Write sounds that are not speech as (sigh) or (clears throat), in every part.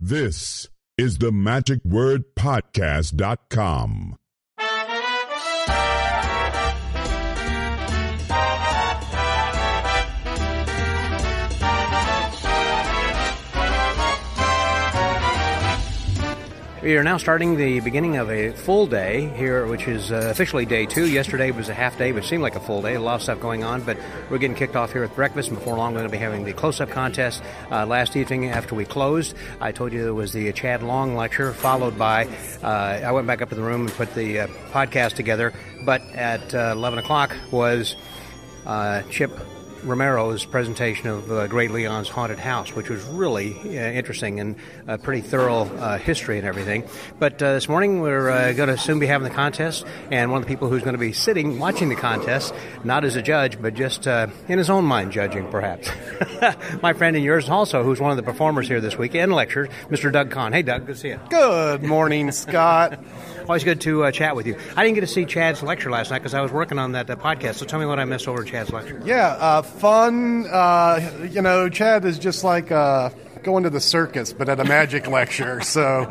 This is the Magic We are now starting the beginning of a full day here, which is uh, officially day two. Yesterday was a half day, which seemed like a full day. A lot of stuff going on, but we're getting kicked off here with breakfast. And before long, we're going to be having the close-up contest. Uh, last evening, after we closed, I told you there was the Chad Long lecture, followed by uh, I went back up to the room and put the uh, podcast together. But at uh, 11 o'clock was uh, Chip Romero's presentation of uh, Great Leon's Haunted House, which was really uh, interesting and a pretty thorough uh, history and everything. But uh, this morning we're uh, going to soon be having the contest, and one of the people who's going to be sitting watching the contest, not as a judge, but just uh, in his own mind judging, perhaps. (laughs) My friend and yours also, who's one of the performers here this week and lectures, Mr. Doug Conn. Hey, Doug, good to see you. Good morning, Scott. (laughs) Always good to uh, chat with you. I didn't get to see Chad's lecture last night because I was working on that podcast. So tell me what I missed over Chad's lecture. Yeah, uh, fun. Uh, you know, Chad is just like uh, going to the circus, but at a magic lecture. (laughs) So,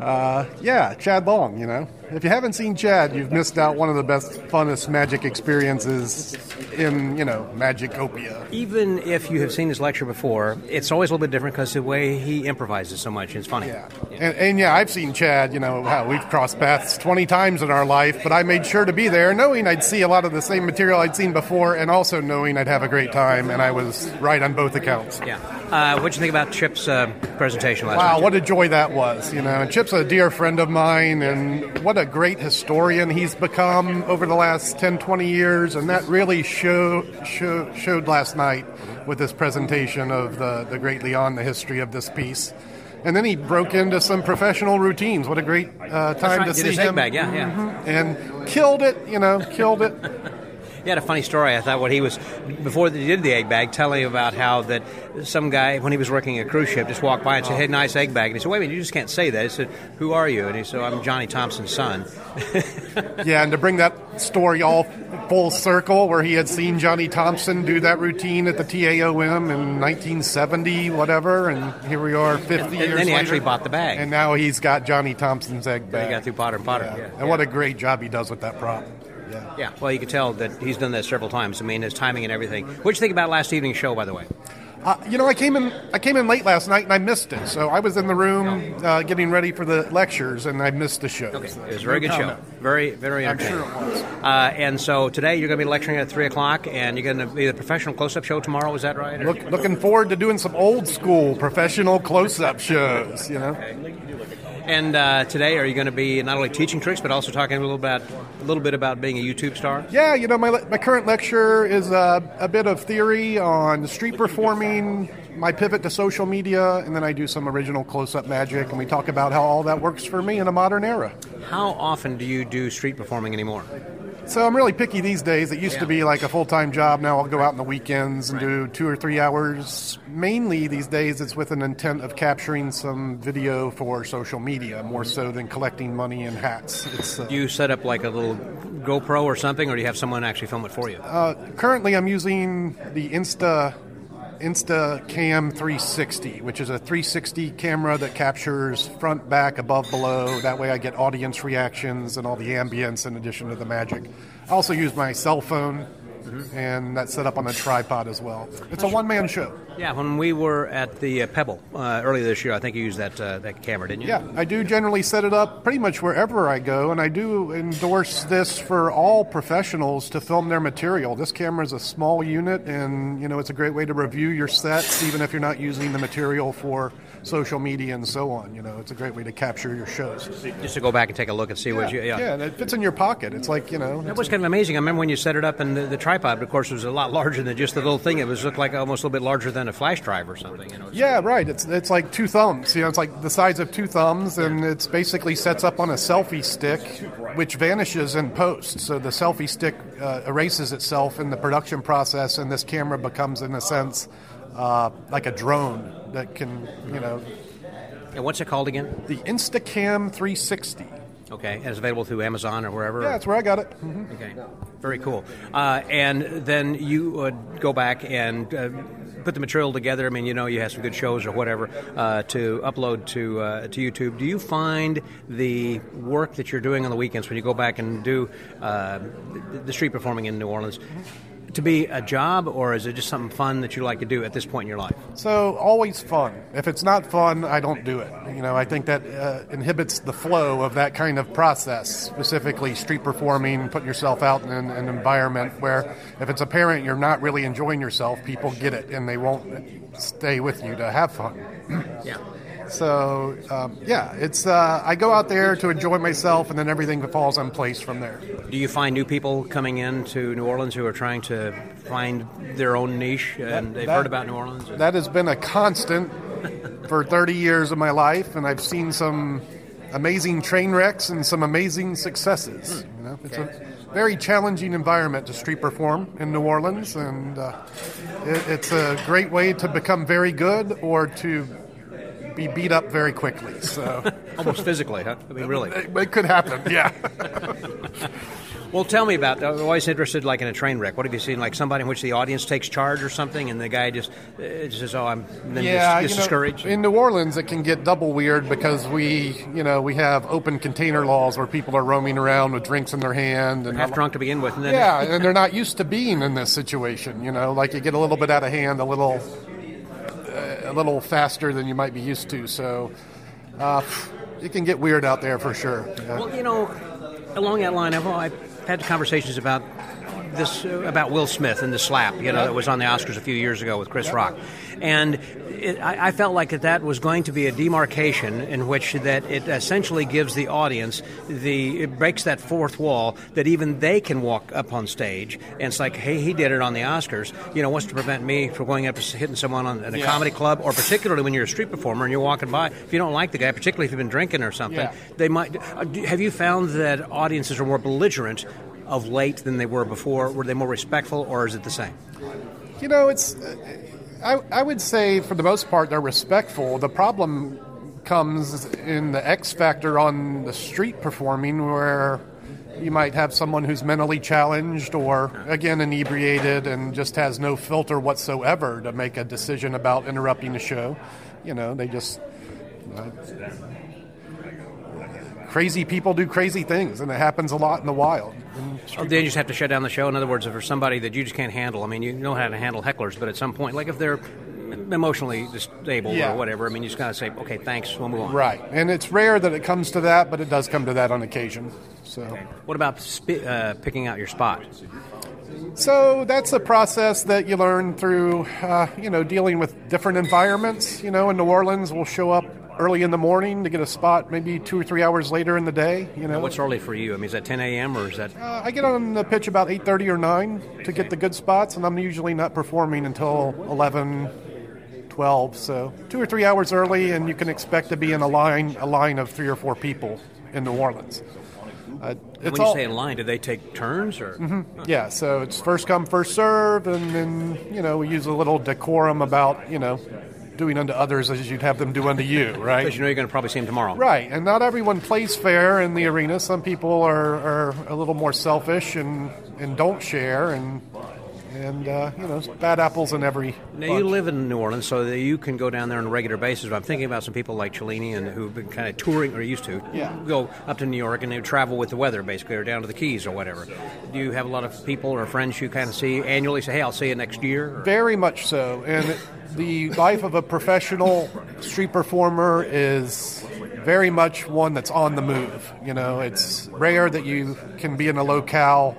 uh, yeah, Chad Long, you know. If you haven't seen Chad, you've missed out one of the best, funnest magic experiences in, you know, Magicopia. Even if you have seen his lecture before, it's always a little bit different because the way he improvises so much. It's funny. Yeah. And, and yeah, I've seen Chad, you know, wow, we've crossed paths 20 times in our life, but I made sure to be there knowing I'd see a lot of the same material I'd seen before and also knowing I'd have a great time, and I was right on both accounts. Yeah. Uh, what'd you think about Chip's uh, presentation last night? Wow, what a joy that was, you know. And Chip's a dear friend of mine, and what a great historian he's become over the last 10, 20 years, and that really show, show, showed last night with his presentation of the, the Great Leon, the history of this piece. And then he broke into some professional routines. What a great uh, time right, to see him. bag, yeah, yeah. Mhm. And killed it, you know, killed it. He had a funny story. I thought what he was before he did the egg bag, telling about how that some guy when he was working a cruise ship just walked by and said, "Hey, nice egg bag." And he said, "Wait a minute, you just can't say that." He said, "Who are you?" And he said, "I'm Johnny Thompson's son." (laughs) Yeah, and to bring that story all full circle, where he had seen Johnny Thompson do that routine at the TAOM in 1970, whatever, and here we are 50 And years then he later. actually bought the bag. And now he's got Johnny Thompson's egg bag. He got through Potter and Potter. Yeah. Yeah. And what a great job he does with that prop. Yeah. Yeah, well, you can tell that he's done that several times. I mean, his timing and everything. What'd you think about last evening's show, by the way? Uh, you know, I came in. I came in late last night and I missed it. So I was in the room uh, getting ready for the lectures, and I missed the show. Okay, it was a very good show. Very, very I'm sure it was. Uh, and so today you're going to be lecturing at three o'clock, and you're going to be the professional close-up show tomorrow. Is that right? Look, looking forward to doing some old school professional close-up shows. You know. And uh, today, are you going to be not only teaching tricks, but also talking a little about a little bit about being a YouTube star? Yeah, you know, my, my current lecture is uh, a bit of theory on street performing, my pivot to social media, and then I do some original close up magic, and we talk about how all that works for me in a modern era. How often do you do street performing anymore? So I'm really picky these days. It used Yeah. to be like a full time job. Now I'll go out on the weekends and do two or three hours. Mainly these days, it's with an intent of capturing some video for social media more so than collecting money in hats. It's, uh, Do you set up like a little GoPro or something, or do you have someone actually film it for you? Uh, currently, I'm using the Insta InstaCam 360, which is a 360 camera that captures front, back, above, below. That way, I get audience reactions and all the ambience in addition to the magic. I also use my cell phone, and that's set up on a tripod as well. It's a one-man show. yeah, when we were at the uh, Pebble uh, earlier this year, I think you used that uh, that camera, didn't you? Yeah, I do generally set it up pretty much wherever I go, and I do endorse this for all professionals to film their material. This camera is a small unit, and you know it's a great way to review your sets, even if you're not using the material for social media and so on. You know, it's a great way to capture your shows. Just to go back and take a look and see what you. yeah, and it fits in your pocket. It's like you know, That was kind of amazing. I remember when you set it up, and the, the tripod, of course, it was a lot larger than just the little thing. It was looked like almost a little bit larger than a flash drive or something. You know, Yeah, right. It's it's like two thumbs. You know, it's like the size of two thumbs, and it's basically sets up on a selfie stick, which vanishes in post. So the selfie stick uh, erases itself in the production process, and this camera becomes, in a sense, uh, like a drone that can, you know, And what's it called again? the Instacam 360. Okay, and it's available through Amazon or wherever. Yeah, that's where I got it. Mhm. Okay, very cool. Uh, and then you would go back and uh, put the material together. I mean, you know, you have some good shows or whatever uh, to upload to uh, to YouTube. Do you find the work that you're doing on the weekends when you go back and do uh, the, the street performing in New Orleans? To be a job, or is it just something fun that you like to do at this point in your life? So always fun. If it's not fun, I don't do it. You know, I think that uh, inhibits the flow of that kind of process. Specifically, street performing, putting yourself out in an, an environment where, if it's apparent you're not really enjoying yourself, people get it and they won't stay with you to have fun. (clears throat) yeah. So um, yeah, it's uh, I go out there to enjoy myself, and then everything falls in place from there. Do you find new people coming in to New Orleans who are trying to find their own niche and that, they've that, heard about New Orleans? That has been a constant for 30 years of my life, and I've seen some amazing train wrecks and some amazing successes. Hmm. You know, it's a very challenging environment to street perform in New Orleans, and uh, it, it's a great way to become very good or to be beat up very quickly. So (laughs) almost physically, huh? I mean, really, it, it could happen. Yeah. (laughs) well, tell me about. That. I'm always interested, like in a train wreck. What have you seen? Like somebody in which the audience takes charge or something, and the guy just uh, says, "Oh, I'm then yeah, discouraged." Know, in New Orleans, it can get double weird because we, you know, we have open container laws where people are roaming around with drinks in their hand and half drunk to begin with, and then yeah, and they're not used to being in this situation. You know, like you get a little bit out of hand, a little a little faster than you might be used to. So uh, it can get weird out there for sure. Yeah. Well, you know, along that line, I've, I've had conversations about this uh, about Will Smith and the slap, you know, that was on the Oscars a few years ago with Chris Rock, and it, I, I, felt like that that was going to be a demarcation in which that it essentially gives the audience the it breaks that fourth wall that even they can walk up on stage and it's like, hey, he did it on the Oscars. You know, what's to prevent me from going up to hitting someone on, in a yeah. comedy club, or particularly when you're a street performer and you're walking by, if you don't like the guy, particularly if you've been drinking or something, yeah. they might. Uh, have you found that audiences are more belligerent of late than they were before? Were they more respectful, or is it the same? You know, it's. I, I would say, for the most part, they're respectful. The problem comes in the X factor on the street performing, where you might have someone who's mentally challenged or, again, inebriated and just has no filter whatsoever to make a decision about interrupting the show. You know, they just. Crazy people do crazy things, and it happens a lot in the wild. Oh, they just have to shut down the show. In other words, if there's somebody that you just can't handle, I mean, you know how to handle hecklers, but at some point, like if they're emotionally disabled yeah. or whatever, I mean, you just gotta say, okay, thanks, we'll move on. Right, and it's rare that it comes to that, but it does come to that on occasion. So, okay. what about sp- uh, picking out your spot? So that's a process that you learn through, uh, you know, dealing with different environments. You know, in New Orleans, we'll show up early in the morning to get a spot maybe two or three hours later in the day. You know, what's early for you? I mean, is that 10 a.m. or is that? Uh, I get on the pitch about 8:30 or 9 to get the good spots, and I'm usually not performing until 11. 12 so two or three hours early and you can expect to be in a line a line of three or four people in new orleans uh, when you all, say in line, do they take turns or? Mm-hmm. Yeah, so it's first come, first serve, and then you know we use a little decorum about you know doing unto others as you'd have them do unto you, (laughs) right? Because you know you're going to probably see them tomorrow. Right, and not everyone plays fair in the arena. Some people are, are a little more selfish and, and don't share, and and uh, you know bad apples in every. Now bunch. you live in New Orleans, so that you can go down there on a regular basis. But I'm thinking about some people like Cellini and who've been kind of touring or used to yeah. go up to New York and they travel with the weather basically, or down to the Keys or whatever. Do you have a lot of people or friends you kind of see annually? Say, hey, I'll see you next year. Or? Very much so, and the life of a professional street performer is very much one that's on the move. You know, it's rare that you can be in a locale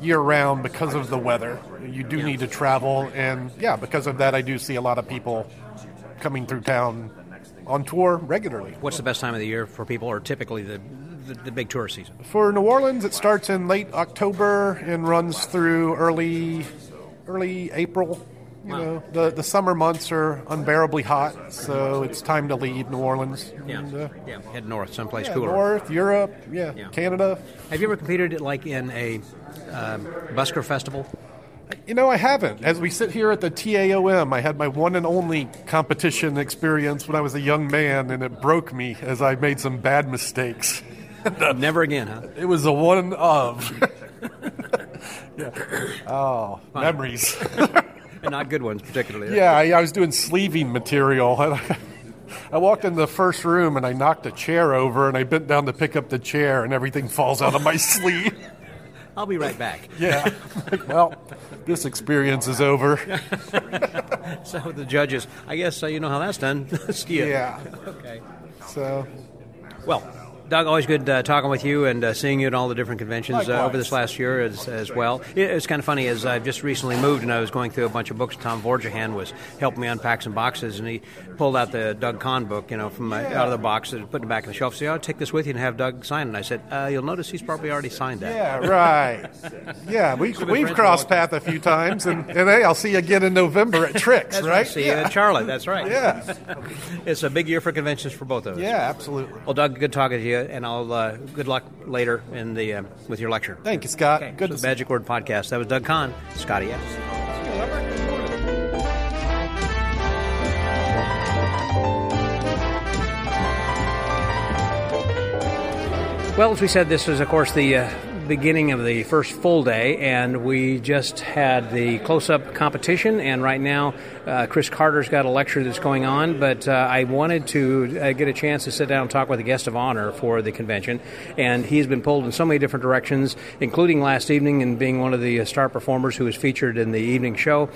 year round because of the weather. You do need to travel, and yeah, because of that, I do see a lot of people coming through town on tour regularly. What's the best time of the year for people, or typically the, the, the big tour season? For New Orleans, it starts in late October and runs through early early April. You wow. know, the, the summer months are unbearably hot, so it's time to leave New Orleans. Yeah, and, uh, yeah. head north, someplace yeah, cooler. North, Europe, yeah, yeah, Canada. Have you ever competed like in a um, busker festival? You know, I haven't. As we sit here at the TAOM, I had my one and only competition experience when I was a young man, and it broke me as I made some bad mistakes. (laughs) Never again, huh? It was a one of. (laughs) yeah. Oh, Fine. memories. (laughs) and not good ones particularly. Yeah, I, I was doing sleeving material. (laughs) I walked in the first room and I knocked a chair over and I bent down to pick up the chair and everything falls out of my (laughs) sleeve. I'll be right back. Yeah. (laughs) well, this experience is over. so the judges, I guess uh, you know how that's done. Yeah. Okay. So, Well, Doug, always good uh, talking with you and uh, seeing you at all the different conventions uh, over this last year as, as well. It, it's kind of funny as I've just recently moved and I was going through a bunch of books. Tom Vorjahan was helping me unpack some boxes and he pulled out the Doug Conn book, you know, from uh, out of the box and put it back on the shelf. So, I'll take this with you and have Doug sign it. And I said, uh, you'll notice he's probably already signed that. yeah, right. (laughs) Yeah, we, we've crossed paths a long path a few times, and, and hey, I'll see you again in November at Tricks, right? right. See you at Charlotte. That's right. Yeah. It's a big year for conventions for both of us. Yeah, absolutely. Well, Doug, good talking to you, and I'll uh, good luck later in the uh, with your lecture. Thank you, Scott. Okay, Good so the Magic Word Podcast. That was Doug Conn, Scotty S. Well, as we said, this is, of course, the uh, beginning of the first full day, and we just had the close up competition. And right now, uh, Chris Carter's got a lecture that's going on, but uh, I wanted to uh, get a chance to sit down and talk with a guest of honor for the convention. And he's been pulled in so many different directions, including last evening and being one of the uh, star performers who was featured in the evening show.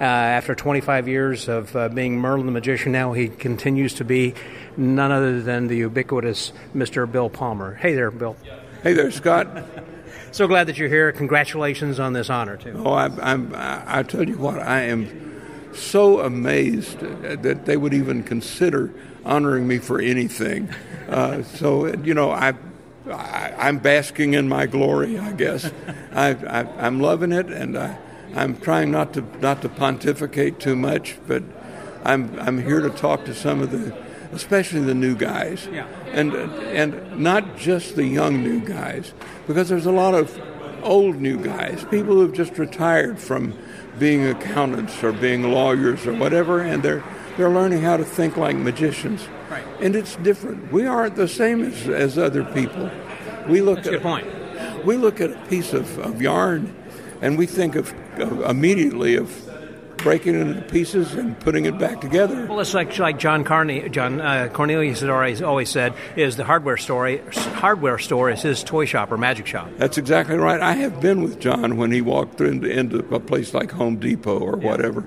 Uh, after 25 years of uh, being Merlin the Magician, now he continues to be none other than the ubiquitous Mr. Bill Palmer. Hey there, Bill. Hey there, Scott. So glad that you're here. Congratulations on this honor, too. Oh, I'm, I I tell you what, I am so amazed that they would even consider honoring me for anything. Uh, so, you know, I, I, I'm basking in my glory, I guess. I, I, I'm loving it, and I, I'm trying not to not to pontificate too much, but I'm I'm here to talk to some of the, especially the new guys, Yeah. and and not just the young new guys, because there's a lot of old new guys, people who've just retired from being accountants or being lawyers or whatever, and they're they're learning how to think like magicians. Right. And it's different. We aren't the same as, as other people. We look That's a at good point. we look at a piece of, of yarn and we think of, of immediately of breaking it into pieces and putting it back together. Well, it's like like John Carney, John uh, Cornelius had always always said is the hardware story. Hardware store is his toy shop or magic shop. That's exactly right. I have been with John when he walked into, into a place like Home Depot or whatever.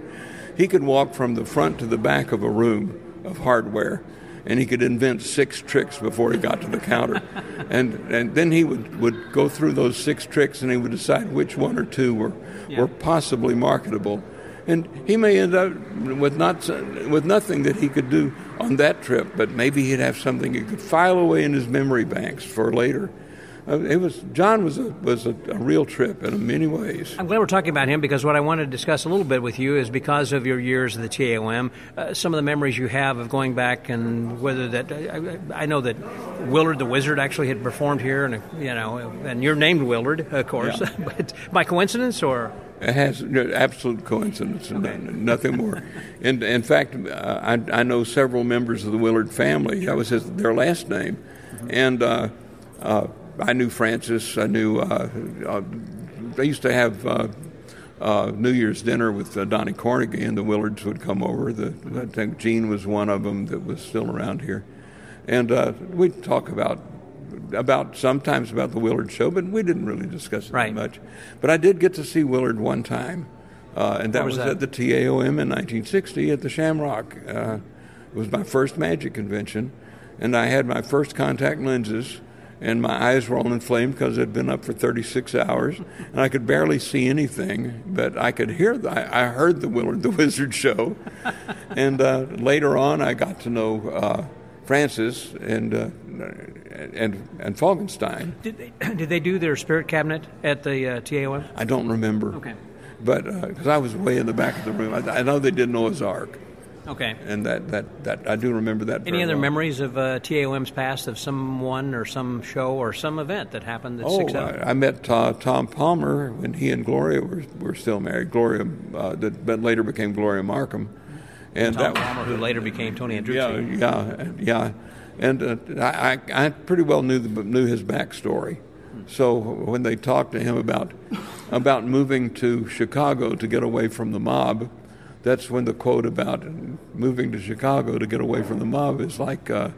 He could walk from the front to the back of a room of hardware, and he could invent six tricks before he got to the counter. (laughs) and and then he would, would go through those six tricks, and he would decide which one or two were were possibly marketable. And he may end up with not with nothing that he could do on that trip, but maybe he'd have something he could file away in his memory banks for later. Uh, it was John was a was a, a real trip in many ways. I'm glad we're talking about him because what I wanted to discuss a little bit with you is because of your years at the TAOM, uh, some of the memories you have of going back and whether that I, I know that Willard the Wizard actually had performed here, and you know, and you're named Willard, of course, Yeah. (laughs) but by coincidence or It has absolute coincidence, and nothing- nothing more. In, in fact, uh, I, I know several members of the Willard family. That was his, their last name, and uh, uh, I knew Francis. I knew. Uh, uh, they used to have. Uh, uh, New Year's dinner with uh, Donnie Carnegie, and the Willards would come over. The, I think Gene was one of them that was still around here, and uh, we'd talk about about sometimes about the Willard show, but we didn't really discuss it Right. much. But I did get to see Willard one time, uh, and that was was, that? at the TAOM in 1960 at the Shamrock. Uh, it was my first magic convention, and I had my first contact lenses, and my eyes were all inflamed because I'd been up for 36 hours, and I could barely see anything, but I could hear. The, I I heard the Willard (laughs) the Wizard show, and uh, later on I got to know. Uh, Francis and uh, and and Falkenstein. did they, (clears throat) did they do their spirit cabinet at the uh, TAOM? I don't remember. Okay. But because I was way in the back of the room, I, I know they did Noah's Ark, Okay. and that, that, that I do remember that. Any other well. memories of uh, TAOM's past of someone or some show or some event that happened that Oh? I, I met uh, Tom Palmer when he and Gloria were, were still married. Gloria, uh, that but later became Gloria Markham, and Tom that Palmer, who later became Tony Andruzzi. Yeah, yeah, yeah. And uh, I, I pretty well knew the, knew his backstory. So when they talked to him about about moving to Chicago to get away from the mob, that's when the quote about moving to Chicago to get away from the mob is like uh,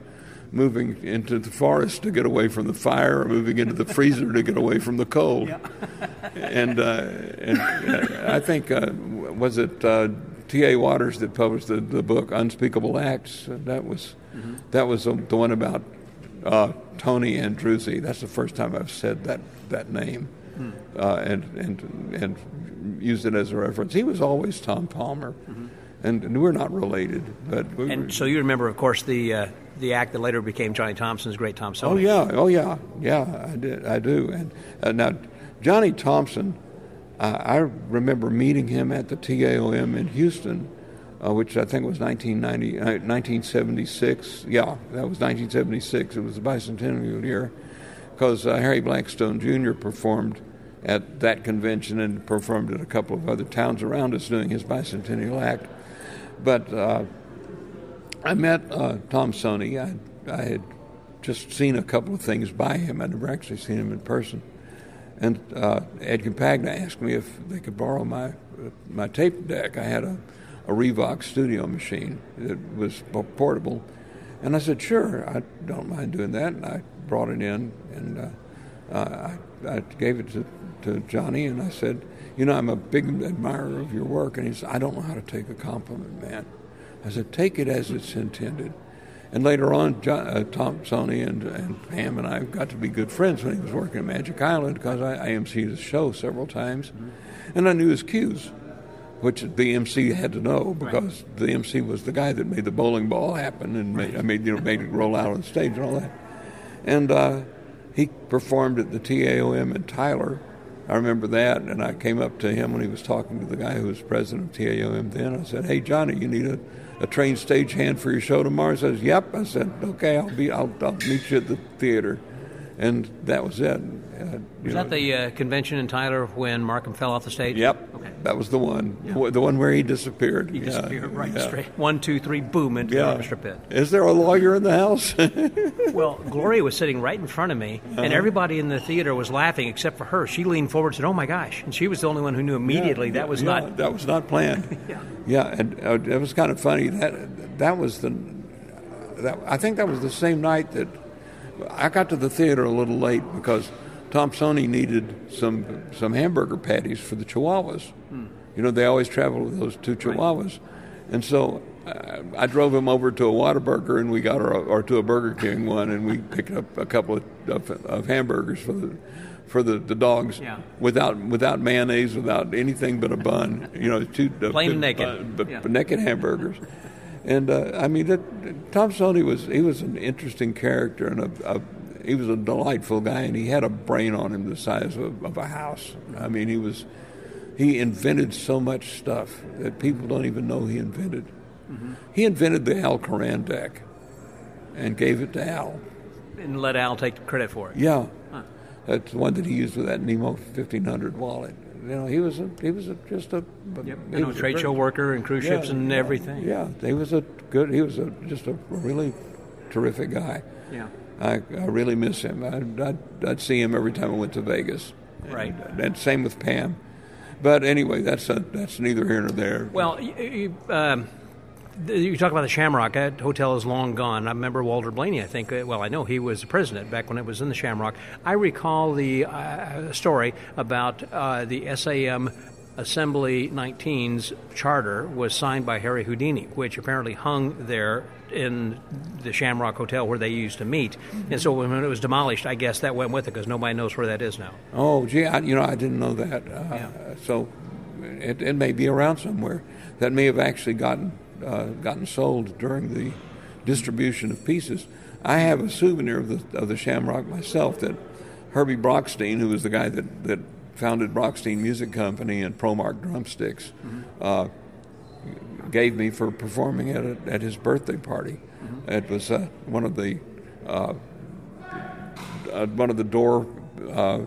moving into the forest to get away from the fire, or moving into the freezer to get away from the cold. and, uh, and uh, I think uh, was it uh, T.A. Waters that published the, the book Unspeakable Acts. That was mm-hmm. that was the one about uh, Tony Andruzzi. That's the first time I've said that that name, hmm. uh, and and and used it as a reference. He was always Tom Palmer, mm-hmm. and, and, we're not related. But we and so you remember, of course, the uh, the act that later became Johnny Thompson's Great Tomsoni. Oh yeah, oh yeah, yeah. I did, I do. And uh, now Johnny Thompson, I remember meeting him at the TAOM in Houston uh, which I think was 1990, uh, 1976. Yeah, that was 1976. It was the bicentennial year because uh, Harry Blackstone Jr. performed at that convention and performed at a couple of other towns around us doing his bicentennial act. But uh, I met uh, Tomsoni. I, I had just seen a couple of things by him. I'd never actually seen him in person. And uh, Ed Campagna asked me if they could borrow my my tape deck. I had a a Revox studio machine that was portable. And I said, sure, I don't mind doing that. And I brought it in and uh, I, I, gave it to, to Johnny and I said, you know, I'm a big admirer of your work. And he said, I don't know how to take a compliment, man. I said, take it as it's intended. And later on, John, uh, Tomsoni and, and Pam and I got to be good friends when he was working at Magic Island because I, I emceed his show several times. Mm-hmm. And I knew his cues which the MC had to know because right. the MC was the guy that made the bowling ball happen and made, I made you know made it roll out on stage and all that. And uh, he performed at the TAOM in Tyler. I remember that, and I came up to him when he was talking to the guy who was president of TAOM then. I said, "Hey Johnny, you need a, a trained stagehand for your show tomorrow?" He says, "Yep." I said, "Okay, I'll be I'll, I'll meet you at the theater," and that was it. Uh, was know, that the uh, convention in Tyler when Markham fell off the stage? Yep. Okay. That was the one. Yeah. The one where he disappeared. He disappeared right yeah. straight. One, two, three, boom, into the orchestra pit. Is there a lawyer in the house? (laughs) well, Gloria was sitting right in front of me, uh-huh. and everybody in the theater was laughing except for her. She leaned forward and said, Oh my gosh. And she was the only one who knew immediately that was not. That was not planned. (laughs) yeah. Yeah, and uh, it was kind of funny. That, that was the. That, I think that was the same night that I got to the theater a little late because Tomsoni needed some some hamburger patties for the Chihuahuas. Hmm. You know, they always travel with those two Chihuahuas, right. and so uh, I drove him over to a Whataburger, and we got our, or to a Burger King one, and we picked up a couple of, of, of hamburgers for the for the, the dogs yeah. without without mayonnaise, without anything but a bun. You know, two plain uh, naked, but, yeah. naked hamburgers. And uh, I mean, that, Tomsoni was he was an interesting character and a, a he was a delightful guy, and he had a brain on him the size of, of a house. I mean, he was he invented so much stuff that people don't even know he invented. Mm-hmm. He invented the Al Koran deck and gave it to Al. And let Al take credit for it. Yeah, huh. that's the one that he used with that Nemo fifteen hundred wallet. You know, he was a, he was a, just a, yep. you know, trade show worker and cruise ships and yeah, everything. Yeah, he was a good. He was a, just a really terrific guy. Yeah. I, I really miss him. I'd, I'd, I'd, see him every time I went to Vegas. Right. And, and same with Pam. But anyway, that's a, that's neither here nor there. Well, you, um, you talk about the Shamrock. That hotel is long gone. I remember Walter Blaney. I think. Uh, well, I know he was the president back when it was in the Shamrock. I recall the uh, story about uh, the SAM Assembly 19's charter was signed by Harry Houdini, which apparently hung there in the Shamrock Hotel where they used to meet. Mm-hmm. And so when it was demolished, I guess that went with it because nobody knows where that is now. Oh, gee, I, you know, I didn't know that. Uh, yeah. So it, it, may be around somewhere. That may have actually gotten uh, gotten sold during the distribution of pieces. I have a souvenir of the of the Shamrock myself that Herbie Brochstein, who was the guy that that founded Brochstein Music Company and Promark Drumsticks, mm-hmm. uh, gave me for performing at, a, at his birthday party. Mm-hmm. It was uh, one of the uh, uh one of the door uh,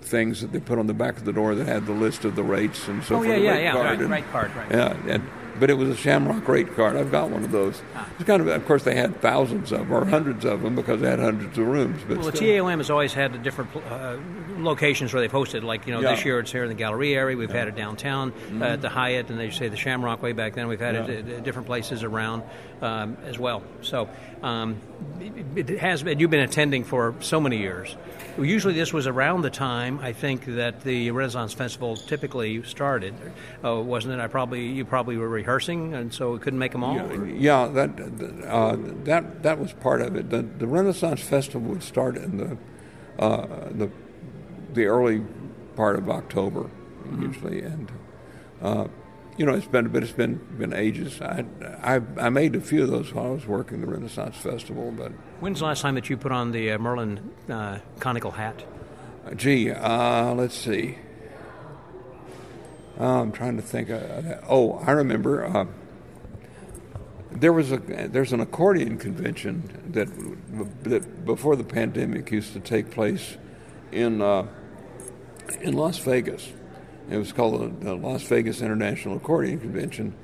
things that they put on the back of the door that had the list of the rates and so oh, forth. yeah, yeah, yeah, right, right card, right. Yeah, and but it was a Shamrock rate card. I've got one of those. It's kind of, of course, they had thousands of them or hundreds of them because they had hundreds of rooms. But Well, the. TAOM has always had the different uh, locations where they've hosted. Like you know, this year it's here in the Gallery area. We've had it downtown uh, at the Hyatt, and they say the Shamrock way back then. We've had it at, at different places around um, as well. So um, it, has. been You've been attending for so many years. Usually, this was around the time I think that the Renaissance Festival typically started, uh, wasn't it? I probably you probably were rehearsing, and so we couldn't make them all. Yeah, that uh, that that was part of it. The, the Renaissance Festival would start in the uh, the the early part of October usually, and uh, you know it's been but it's been been ages. I, I I made a few of those while I was working the Renaissance Festival, but When's the last time that you put on the uh, Merlin uh, conical hat? uh, gee, uh, let's see. Uh, I'm trying to think. Uh, oh, I remember. Uh, there was a there's an accordion convention that that before the pandemic used to take place in uh, in Las Vegas. It was called the, Las Vegas International Accordion Convention,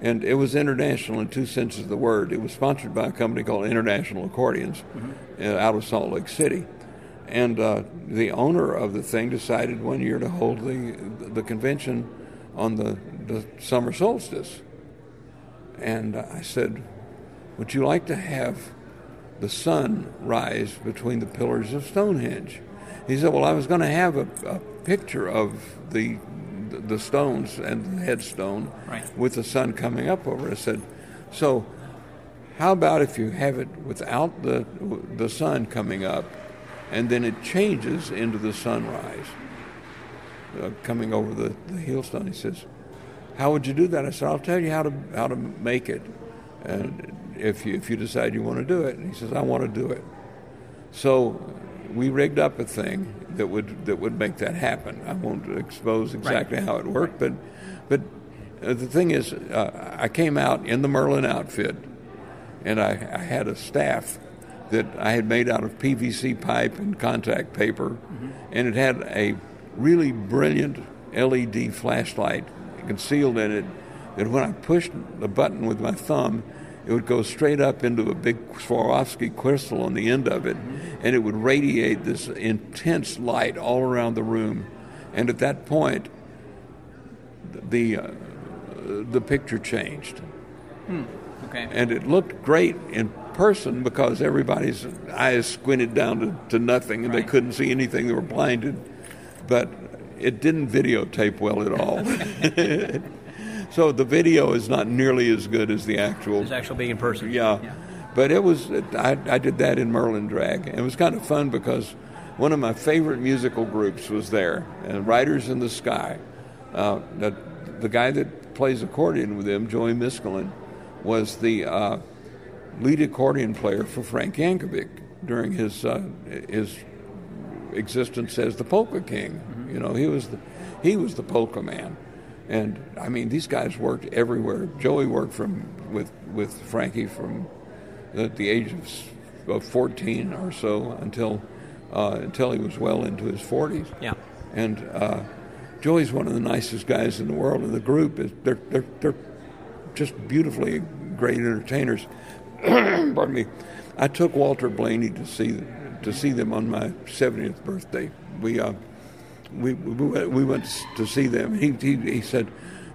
and it was international in two senses of the word. It was sponsored by a company called International Accordions uh, out of Salt Lake City, and uh, the owner of the thing decided one year to hold the the convention on the, the summer solstice. And I said, Would you like to have the sun rise between the pillars of Stonehenge? He said, Well, I was going to have a, a picture of the the stones and the headstone Right. with the sun coming up over it. I said, So, how about if you have it without the, the sun coming up and then it changes into the sunrise? uh, coming over the, the heelstone. He says, "How would you do that?" I said, "I'll tell you how to how to make it, and if you if you decide you want to do it." And he says, "I want to do it." So we rigged up a thing that would that would make that happen. I won't expose exactly how it worked, but but uh, the thing is, uh, I came out in the Merlin outfit, and I, I had a staff that I had made out of PVC pipe and contact paper, and it had a really brilliant LED flashlight concealed in it. That when I pushed the button with my thumb, it would go straight up into a big Swarovski crystal on the end of it, and it would radiate this intense light all around the room. And at that point, the uh, the picture changed Okay. and it looked great in person because everybody's eyes squinted down to, to nothing and they couldn't see anything they were blinded but it didn't videotape well at all (laughs) (laughs) so the video is not nearly as good as the actual It's actually being in person. yeah. But it was, I, I did that in Merlin Drag. It was kind of fun because one of my favorite musical groups was there, and Riders in the Sky. Uh, the, the guy that plays accordion with them, Joey Miskulin, was the uh, lead accordion player for Frank Yankovic during his, uh, his existence as the polka king. You know, he was the, he was the polka man. And I mean, these guys worked everywhere. Joey worked from with with Frankie from at the age of, of 14 or so until uh, until he was well into his 40s. Yeah. And uh, Joey's one of the nicest guys in the world. And the group is they're they're, they're just beautifully great entertainers. (clears throat) Pardon me. I took Walter Blaney to see to see them on my 70th birthday. We uh, we, we went- we went to see them. He, he he said,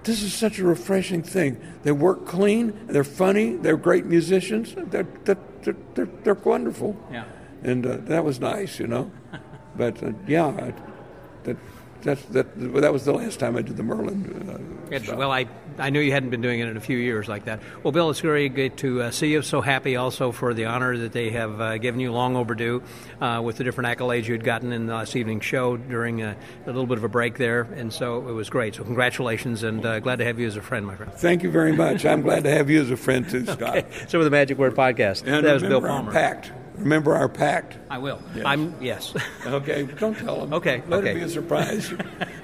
"This is such a refreshing thing. They work clean. They're funny. They're great musicians. They're they're they're, they're, they're wonderful." Yeah. And uh, that was nice, you know. (laughs) But uh, yeah, that that's that that was the last time I did the Merlin. Uh. Well, I, I knew you hadn't been doing it in a few years like that. Well, Bill, it's very good to uh, see you. So happy also for the honor that they have uh, given you, long overdue, uh, with the different accolades you had gotten in the last evening's show during a, a little bit of a break there. And so it was great. So congratulations and uh, glad to have you as a friend, my friend. Thank you very much. I'm glad to have you as a friend too, (laughs) Scott. So with the Magic Word Podcast, And that was Bill remember our Palmer. Remember our pact. I will. I'm yes. Okay, don't tell them. Okay, let okay. it be a surprise.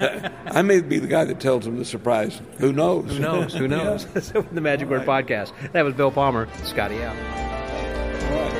(laughs) I may be the guy that tells them the surprise. Who knows? Who knows? Who (laughs) knows? so (laughs) the Magic Word Podcast, that was Bill Palmer. Scotty out.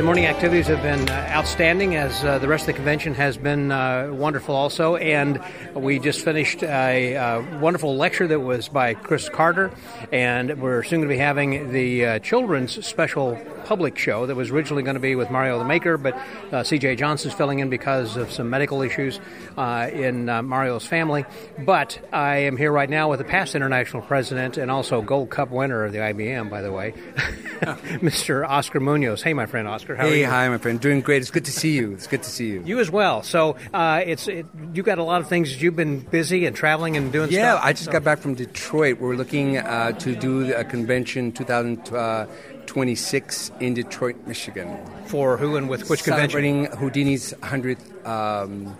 The morning activities have been uh, outstanding, as uh, the rest of the convention has been uh, wonderful also. And we just finished a, uh, wonderful lecture that was by Chris Carter, and we're soon going to be having the uh, children's special public show that was originally going to be with Mario the Maker, but uh, C.J. Johnson's filling in because of some medical issues in Mario's family. But I am here right now with the past international president and also Gold Cup winner of the IBM, by the way, (laughs) Mr. Oscar Munoz. Hey, my friend Oscar. How hey, hi, my friend. Doing great. It's good to see you. It's good to see you. You as well. So uh, it's it, you got a lot of things. You've been busy and traveling and doing yeah, stuff. I just so. got back from Detroit. We're looking uh, to do a convention 2026 in Detroit, Michigan. For who and with which convention? Celebrating Houdini's 100th um,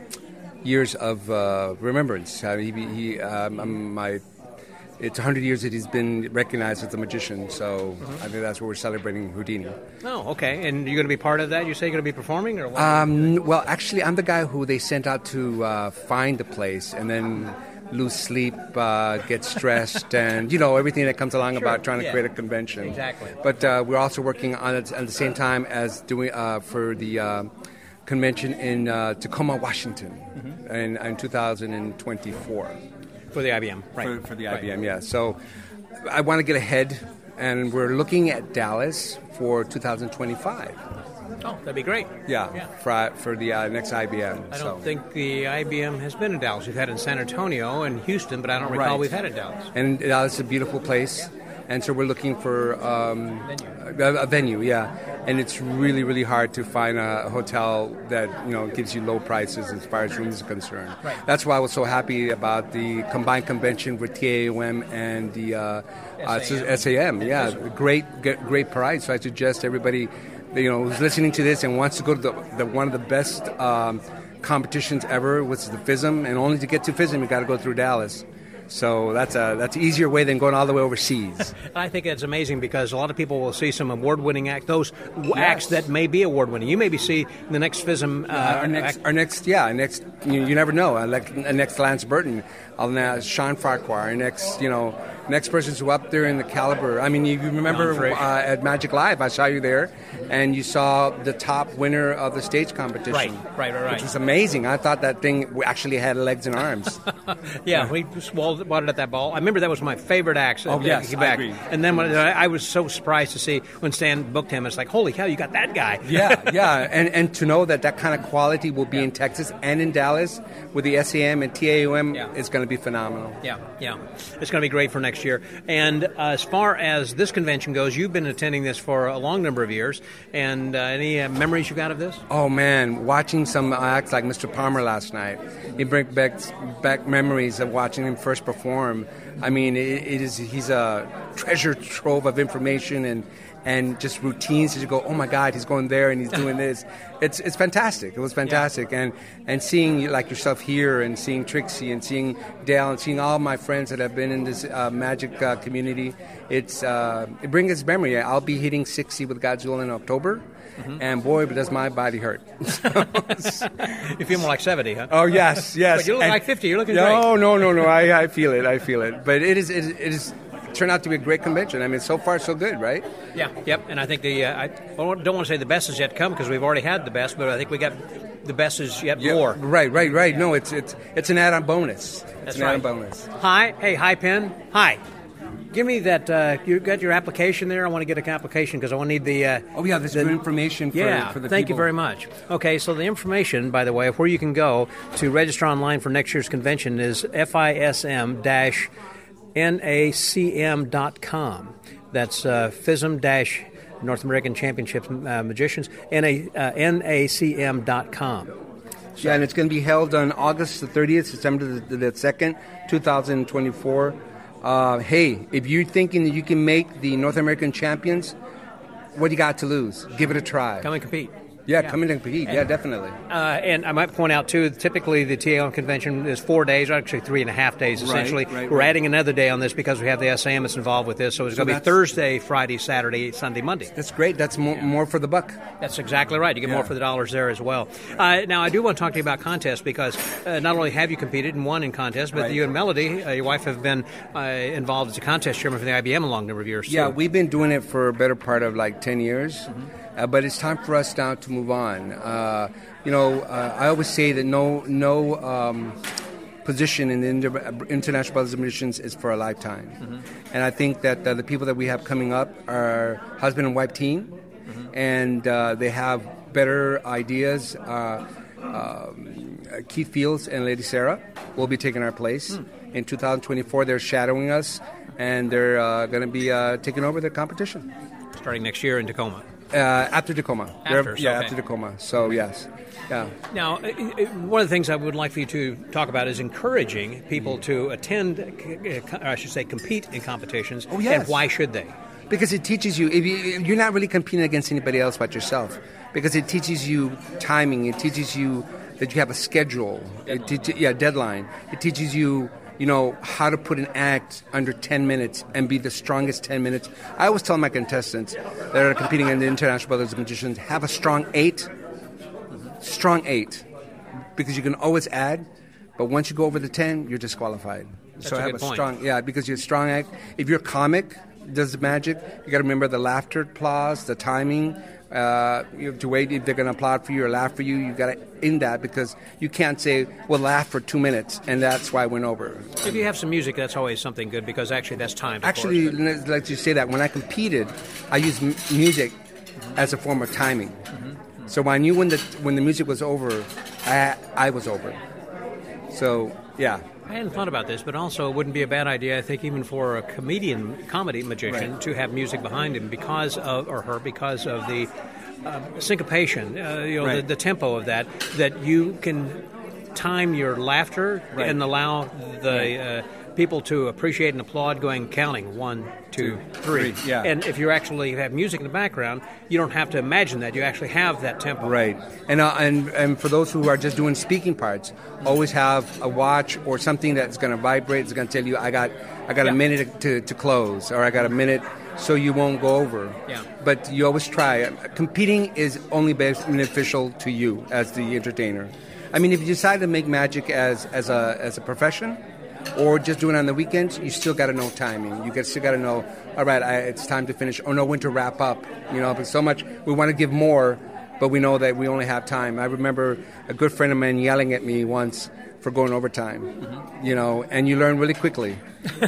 years of uh, remembrance. Uh, he, he um, my it's 100 years that he's been recognized as a magician, so mm-hmm. I think that's what we're celebrating Houdini. Oh, okay. And you're going to be part of that? You say you're going to be performing, or what? Um, well, actually, I'm the guy who they sent out to uh, find the place, and then lose sleep, uh, get stressed, (laughs) and you know everything that comes along sure. about trying to yeah. create a convention. Exactly. But uh, we're also working on it at the same time as doing uh, for the uh, convention in uh, Tacoma, Washington, mm-hmm. in, in 2024. For the IBM, right? For, for the right. IBM, yeah. So I want to get ahead, and we're looking at Dallas for 2025. Oh, that'd be great. Yeah, yeah. For, for the uh, next IBM. I don't think the IBM has been in Dallas. We've had it in San Antonio and Houston, but I don't recall right. we've had it in Dallas. And Dallas is a beautiful place, and so we're looking for um. A, a, venue, yeah. And it's really, really hard to find a hotel that you know gives you low prices as far as rooms are concerned. Right. That's why I was so happy about the combined convention with TAOM and the uh, SAM. Uh, SAM. Yeah, great, great price. So I suggest everybody, you know, who's listening to this and wants to go to the, the one of the best. Um, competitions ever was the FISM, and only to get to FISM, you got to go through Dallas. So that's a that's an easier way than going all the way overseas. (laughs) I think it's amazing because a lot of people will see some award-winning acts, those yes. acts that may be award-winning. You maybe see the next FISM. Uh, our next, act- our next, yeah, our next. You, you never know. Like a next Lance Burton, uh, Shawn Farquhar, our next, you know, next person's who up there in the caliber. I mean, you, you remember uh, at Magic Live, I saw you there, and you saw the top winner of the stage competition. Right, right, right, right. Which was amazing. I thought that thing actually had legs and arms. (laughs) yeah, yeah, we swallowed it at that ball. I remember that was my favorite act. Oh yes, Quebec. I agree. And then when I was so surprised to see when Stan booked him, it's like, holy cow, you got that guy. (laughs) yeah, yeah, and and to know that that kind of quality will be yeah. in Texas and in Dallas with the SAM and TAOM yeah. is going to be phenomenal. Yeah, yeah, it's going to be great for next year. And uh, as far as this convention goes, you've been attending this for a long number of years. And uh, any uh, memories you got of this? Oh man, watching some acts like Mr. Palmer last night, it brings back back memories of watching him first perform. I mean, it, it is he's a treasure trove of information and and just routines that you go, oh my God, he's going there and he's doing (laughs) this. It's it's fantastic. It was fantastic, yeah. and and seeing like yourself here and seeing Trixie and seeing Dale and seeing all my friends that have been in this uh, magic uh, community, it's uh, it brings memory. I'll be hitting sixty with Godzilla in October. Mm-hmm. And boy, but does my body hurt. (laughs) you feel more like 70, huh? Oh, yes, yes. But you look and, like 50. You're looking no, great. No, no, no, no. I, I (laughs) feel it. I feel it. But it is, it is, it is turned out to be a great convention. I mean, so far so good, right? Yeah, yep. And I think the uh, I don't want to say the best is yet to come because we've already had the best, but I think we got the best is yet yeah, more. Right, right, right. No, it's it's it's an add-on bonus. That's it's an right. add-on bonus. Hi, hey, hi, Penn. Hi. Give me that. Uh, you got your application there. I want to get an application because I want to need the. Uh, oh yeah, this the, good information. For, yeah, for the thank people. you very much. Okay, so the information, by the way, of where you can go to register online for next year's convention is FISM dash nacm.com. That's uh, FISM dash North American Championship uh, Magicians, NA, uh, nacm.com. So. Yeah, and it's going to be held on August the 30th, September the, the 2nd, 2024. Uh, hey, if you're thinking that you can make the North American champions, what do you got to lose? Give it a try. Come and compete. Yeah, yeah. come in and compete. And, yeah, definitely. Uh, and I might point out too. Typically, the TAOM convention is four days, actually three and a half days. Essentially, right, right, we're right. adding another day on this because we have the SAM that's involved with this. So it's so going to be Thursday, Friday, Saturday, Sunday, Monday. That's great. That's more, yeah. more for the buck. That's exactly right. You get yeah. more for the dollars there as well. Uh, now, I do want to talk to you about contests because uh, not only have you competed and won in contests, but you and Melody, uh, your wife, have been uh, involved as a contest chairman for the IBM a long number of years. Yeah, too. we've been doing it for a better part of like ten years. Mm-hmm. Uh, but it's time for us now to move on. Uh, you know, uh, I always say that no no um, position in the Inter- International Brothers of Magicians is for a lifetime, and I think that uh, the people that we have coming up are husband and wife team, and uh, they have better ideas. Uh, um, Keith Fields and Lady Sarah will be taking our place in 2024. They're shadowing us, and they're uh, going to be uh, taking over the competition Starting next year in Tacoma. Uh, after Tacoma. After, yeah, okay. after Tacoma. So yes, yeah. Now, one of the things I would like for you to talk about is encouraging people to attend, uh, or I should say, compete in competitions. Oh, yes. And why should they? Because it teaches you, if you, you're not really competing against anybody else but yourself. Because it teaches you timing. It teaches you that you have a schedule. It teach, yeah, deadline. It teaches you, you know, how to put an act under 10 minutes and be the strongest 10 minutes. I always tell my contestants that are competing in the International Brothers of Magicians, have a strong eight, strong eight, because you can always add. But once you go over the 10, you're disqualified. so a have a point. strong, yeah, because you're a strong act. If you're a comic, does the magic, you got to remember the laughter applause, the timing. Uh, you have to wait if they're going to applaud for you or laugh for you. You've got to in that because you can't say, we'll laugh for two minutes," and that's why I went over. If you have some music, that's always something good because actually that's timed. of Actually, course, let's you say that when I competed, I used m- music as a form of timing. Mm-hmm. So I knew when the when the music was over, I I was over. So yeah, I hadn't thought about this, but also it wouldn't be a bad idea, I think, even for a comedian, comedy magician, Right. to have music behind him because of, or her, because of the uh, syncopation, uh, you know, Right. the, the tempo of that, that you can time your laughter Right. and allow the uh, people to appreciate and applaud going counting one, two, three. three, yeah. And if you actually have music in the background, you don't have to imagine that. You actually have that tempo. Right, and uh, and and for those who are just doing speaking parts, always have a watch or something that's going to vibrate. It's going to tell you, I got, I got Yeah. a minute to, to close, or I got a minute, so you won't go over. Yeah. But you always try. Competing is only beneficial to you as the entertainer. I mean, if you decide to make magic as as a as a profession, or just doing it on the weekends, you still got to know timing. You get, still got to know, all right, I, it's time to finish, or know when to wrap up. You know, but so much we want to give more, but we know that we only have time. I remember a good friend of mine yelling at me once for going overtime. Mm-hmm. You know, and you learn really quickly (laughs)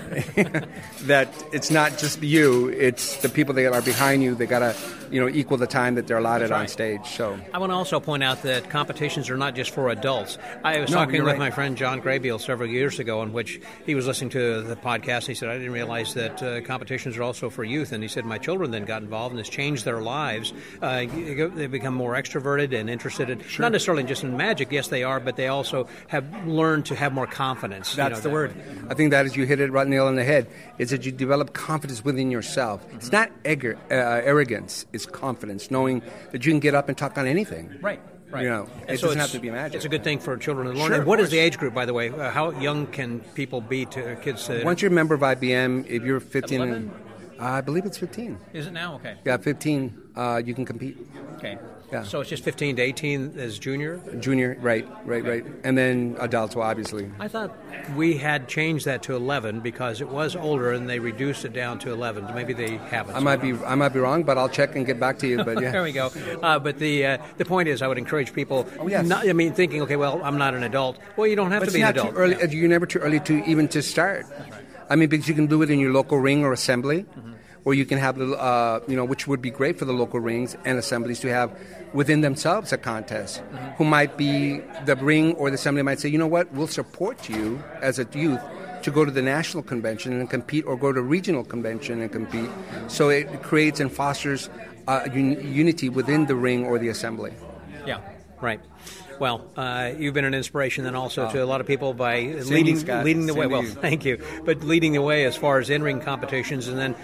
that it's not just you; it's the people that are behind you. They got to, you know, equal the time that they're allotted on stage. So. I want to also point out that competitions are not just for adults. I was No, talking with right. my friend John Graybeal several years ago, in which he was listening to the podcast. He said, "I didn't realize that uh, competitions are also for youth." And he said, "My children then got involved, and it's changed their lives. Uh, they become more extroverted and interested in not necessarily just in magic. Yes, they are, but they also have learned to have more confidence. you That's know, the that word. way. I think that is you hit it right nail on the head. Is that you develop confidence within yourself. It's not egger, uh, arrogance. It's confidence, knowing that you can get up and talk on anything. Right. Right. You know, And it so doesn't have to be magic. It's a good thing for children to learn. Sure, and what is the age group, by the way? Uh, how young can people be to kids? To, Once you're a member of IBM, if you're 15, and, uh, I believe it's 15. is it now? Okay. Yeah, 15. Uh, you can compete. Okay. Yeah. So it's just 15 to 18 as junior? Junior, right, right, right, and then adults, well, obviously. I thought we had changed that to 11 because it was older and they reduced it down to 11. Maybe they haven't. I might be, I might be wrong, but I'll check and get back to you. But (laughs) yeah, There we go. Uh, but the uh, the point is, I would encourage people. Oh, yes. Not, I mean, thinking, okay, well, I'm not an adult. Well, you don't have But to be an adult. too early. You're never too early to even to start. I mean, because you can do it in your local ring or assembly, Mm-hmm. Or you can have the, uh, you know, which would be great for the local rings and assemblies to have within themselves a contest. Mm-hmm. Who might be the ring or the assembly might say, you know what, we'll support you as a youth to go to the national convention and compete, or go to regional convention and compete. So it creates and fosters uh, un- unity within the ring or the assembly. Yeah, right. Well, uh, you've been an inspiration then also to a lot of people by you, leading leading the way. Well, (laughs) thank you, but leading the way as far as in ring competitions, and then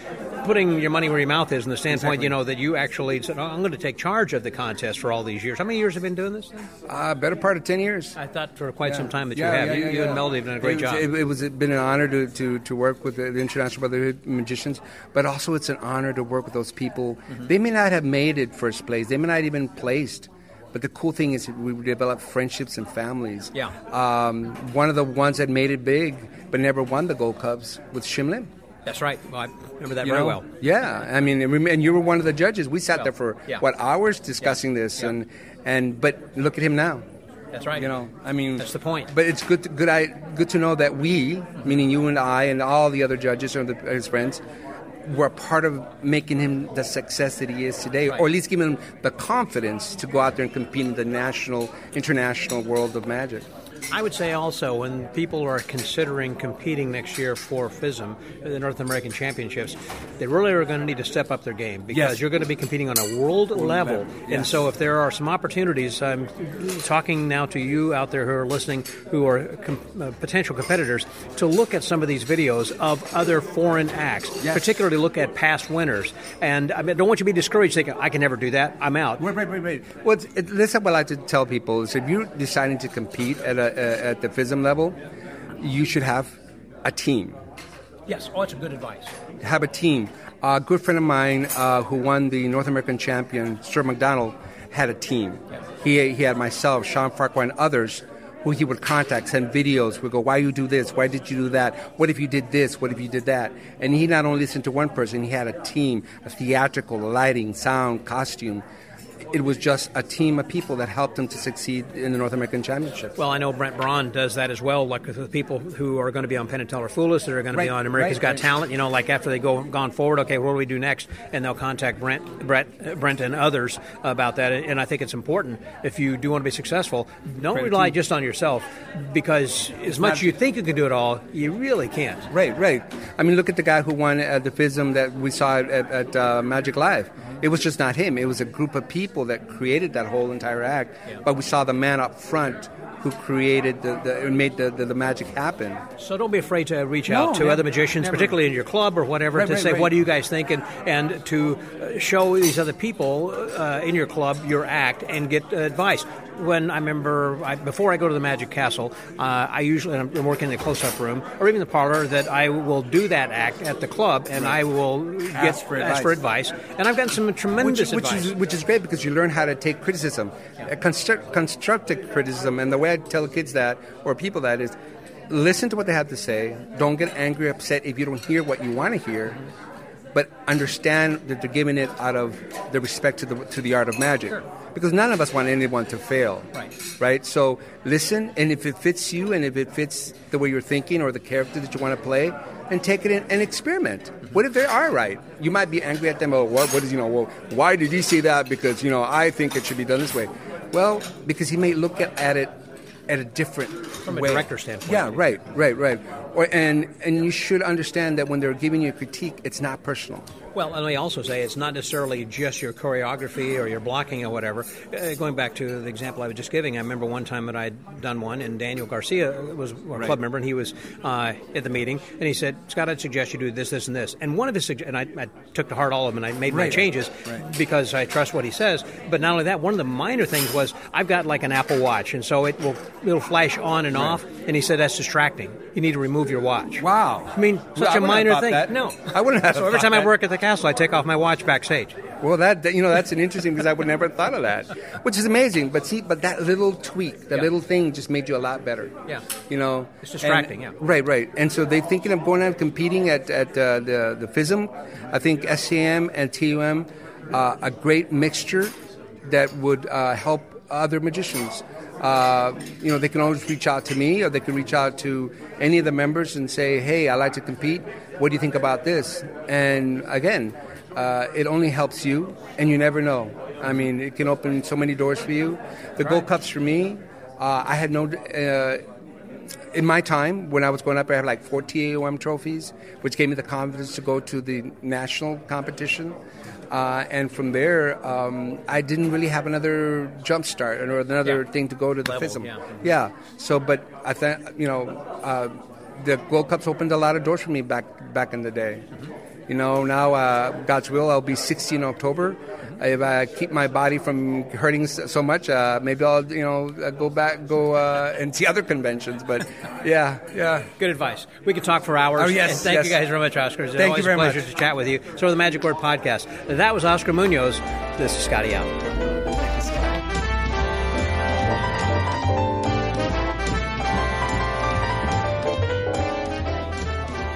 putting your money where your mouth is, in the standpoint, you know, that you actually said, oh, "I'm going to take charge of the contest for all these years." How many years have you been doing this? Uh, better part of 10 years. I thought for quite some time that Yeah, you have. yeah, you, yeah, you and yeah. Melody have done a great it was, job. It, it was been an honor to, to, to work with the, the International Brotherhood Magicians, but also it's an honor to work with those people. Mm-hmm. They may not have made it first place, they may not even placed. But the cool thing is we develop friendships and families. Yeah. Um, one of the ones that made it big but never won the Gold Cups was Shin Lim. That's right. Well, I remember that You very know? well. Yeah, I mean, and you were one of the judges. We sat Well, there for yeah. what hours discussing this, Yeah. and and but look at him now. That's right. You know, I mean, That's the point. But it's good, to, good, I, good to know that we, meaning you and I, and all the other judges and the, his friends, were part of making him the success that he is today, or at least giving him the confidence to go out there and compete in the national, international world of magic. I would say also when people are considering competing next year for FISM, the North American Championships, they really are going to need to step up their game because Yes. you're going to be competing on a world, level. level, And so if there are some opportunities, I'm talking now to you out there who are listening who are com- uh, potential competitors to look at some of these videos of other foreign acts, Yes. particularly look at past winners. And I mean, don't want you to be discouraged thinking, I can never do that, I'm out. Wait, wait, wait, wait. Well, it, this is what I like to tell people: is if you're deciding to compete at a at the FISM level, you should have a team. Yes, oh, that's good advice. Have a team. A good friend of mine uh, who won the North American champion, Sir McDonald, had a team. He, he had myself, Shawn Farquhar, and others who he would contact, send videos. We'd go, why you do this? Why did you do that? What if you did this? What if you did that? And he not only listened to one person, he had a team, a theatrical, lighting, sound, costume. It was just a team of people that helped him to succeed in the North American Championship. Well, I know Brent Braun does that as well. Like the people who are going to be on Penn and Teller Fool Us, that are going to be on America's right, Got right. Talent. You know, like after they go gone forward, okay, what do we do next? And they'll contact Brent, Brett, Brent, and others about that. And I think it's important if you do want to be successful, don't rely team. just on yourself because as much as you think you can do it all, you really can't. Right, right. I mean, look at the guy who won at the FISM that we saw at, at uh, Magic Live. It was just not him. It was a group of people that created that whole entire act. But we saw the man up front who created the, the and made the, the, the magic happen. So don't be afraid to reach No, out to never, other magicians, never. particularly in your club or whatever, Right, to right, say, right. what do you guys think? And, and to uh, show these other people uh, in your club your act and get uh, advice. When I remember, I, before I go to the Magic Castle, uh, I usually, I'm working in the close up room or even the parlor, that I will do that act at the club and I will get, Ask for ask for advice. And I've gotten some tremendous which, which advice. is which is great because you learn how to take criticism, construct, constructive criticism, and the way I tell kids that or people that is, listen to what they have to say. Don't get angry, upset if you don't hear what you want to hear, but understand that they're giving it out of the respect to the to the art of magic. Because none of us want anyone to fail, Right. Right. So listen, and if it fits you, and if it fits the way you're thinking or the character that you want to play, and take it in and experiment. What if they are right? You might be angry at them. Oh, what? What is you know? Well, why did he say that? Because you know, I think it should be done this way. Well, because he may look at, at it at a different From a way. director standpoint. Yeah, right, right, right. Or, and and you should understand that when they're giving you a critique, it's not personal. Well, and I also say it's not necessarily just your choreography or your blocking or whatever. Uh, going back to the example I was just giving, I remember one time that I'd done one, and Daniel Garcia was our club member, and he was uh, at the meeting, and he said, "Scott, I'd suggest you do this, this, and this." And one of his and I, I took to heart all of them, and I made my Right. changes because I trust what he says. But not only that, one of the minor things was I've got like an Apple Watch, and so it will it'll flash on and off, and he said that's distracting. You need to remove your watch. Wow. I mean, Well, such I a wouldn't minor thing. that. No, I wouldn't have So every time I work at the castle, I take off my watch backstage. Well, that you know that's an interesting because I would never have thought of that, which is amazing. But see, but that little tweak, that Yeah. little thing, just made you a lot better. Yeah. you know, It's distracting, And- yeah. Right, right. And so they're thinking of going out competing at at uh, the the FISM. I think SCM and TUM, uh, a great mixture that would uh, help other magicians. Uh, you know, they can always reach out to me, or they can reach out to any of the members and say, "Hey, I like to compete. What do you think about this?" And again, uh, it only helps you, and you never know. I mean, it can open so many doors for you. The Gold Cups for me, uh, I had no. In my time, when I was growing up, I had like four TAOM trophies, which gave me the confidence to go to the national competition. Uh, and from there, um, I didn't really have another jump start or another Yeah. thing to go to the Level, FISM. yeah. Yeah. So, but I think you know, uh, the Gold Cups opened a lot of doors for me back back in the day. You know, now uh, God's will, I'll be 60 in October. If I keep my body from hurting so much, uh, maybe I'll you know uh, go back, go uh, and see other conventions. But (laughs) yeah, yeah. Good advice. We could talk for hours. Oh, yes, And thank yes. you guys very much, Oscar. It's Thank always you very a pleasure much. to chat with you. So, the Magic Word Podcast. That was Oscar Munoz. This is Scotty out.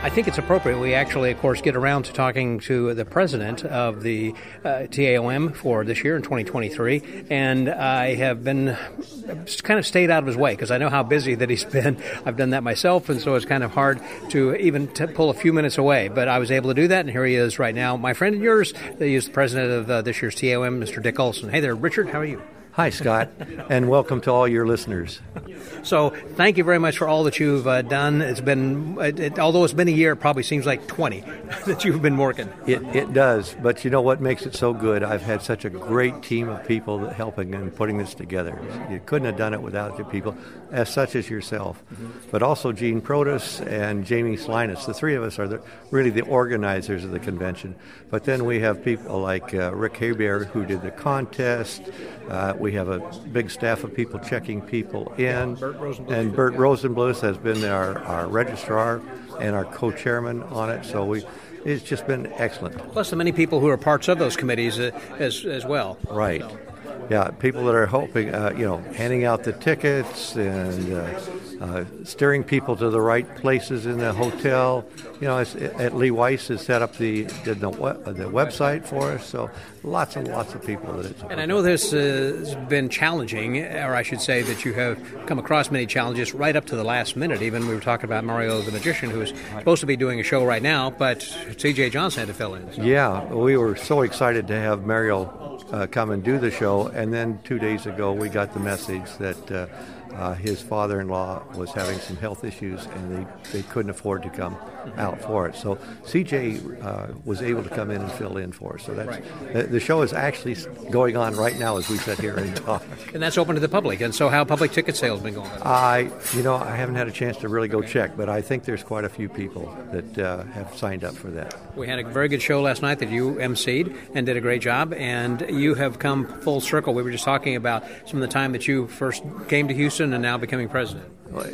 I think it's appropriate. We actually, of course, get around to talking to the president of the uh, TAOM for this year in 2023, and I have been kind of stayed out of his way because I know how busy that he's (laughs) been. I've done that myself, and so it's kind of hard to even t- pull a few minutes away. But I was able to do that, and here he is right now. My friend and yours, he is the president of uh, this year's TAOM, Mr. Dick Olson. Hey there, Richard. How are you? Hi, Scott, and welcome to all your listeners. So, thank you very much for all that you've uh, done. It's been, it, it, although it's been a year, it probably seems like 20 (laughs) that you've been working. It, it does, but you know what makes it so good? I've had such a great team of people helping and putting this together. You couldn't have done it without the people, as such as yourself, mm-hmm. but also Gene Protus and Jamie Slinus. The three of us are the, really the organizers of the convention. But then we have people like uh, Rick Hebert, who did the contest. Uh, we have a big staff of people checking people in. Bert and Bert Rosenbluth has been our, our registrar and our co-chairman on it. So we it's just been excellent. Plus the many people who are parts of those committees uh, as, as well. Right. Yeah, people that are helping, uh, you know, handing out the tickets and uh, uh, steering people to the right places in the hotel. You know, at Lee Weiss has set up the the, the website for us. So lots and lots of people that it's. And I know this has been challenging, or I should say that you have come across many challenges right up to the last minute. Even we were talking about Mario the Magician, who is supposed to be doing a show right now, but C.J. Johnson had to fill in. So. Yeah, we were so excited to have Mario uh, come and do the show, and then two days ago we got the message that. Uh, uh, his father-in-law was having some health issues, and they, they couldn't afford to come out for it. So CJ uh, was able to come in and fill in for us. So that's right. the, the, show is actually going on right now as we sit here and talk. And that's open to the public. And so, how public ticket sales been going? I, you know, I haven't had a chance to really go check, but I think there's quite a few people that uh, have signed up for that. We had a very good show last night that you emceed and did a great job, and you have come full circle. We were just talking about some of the time that you first came to Houston and now becoming president. Well,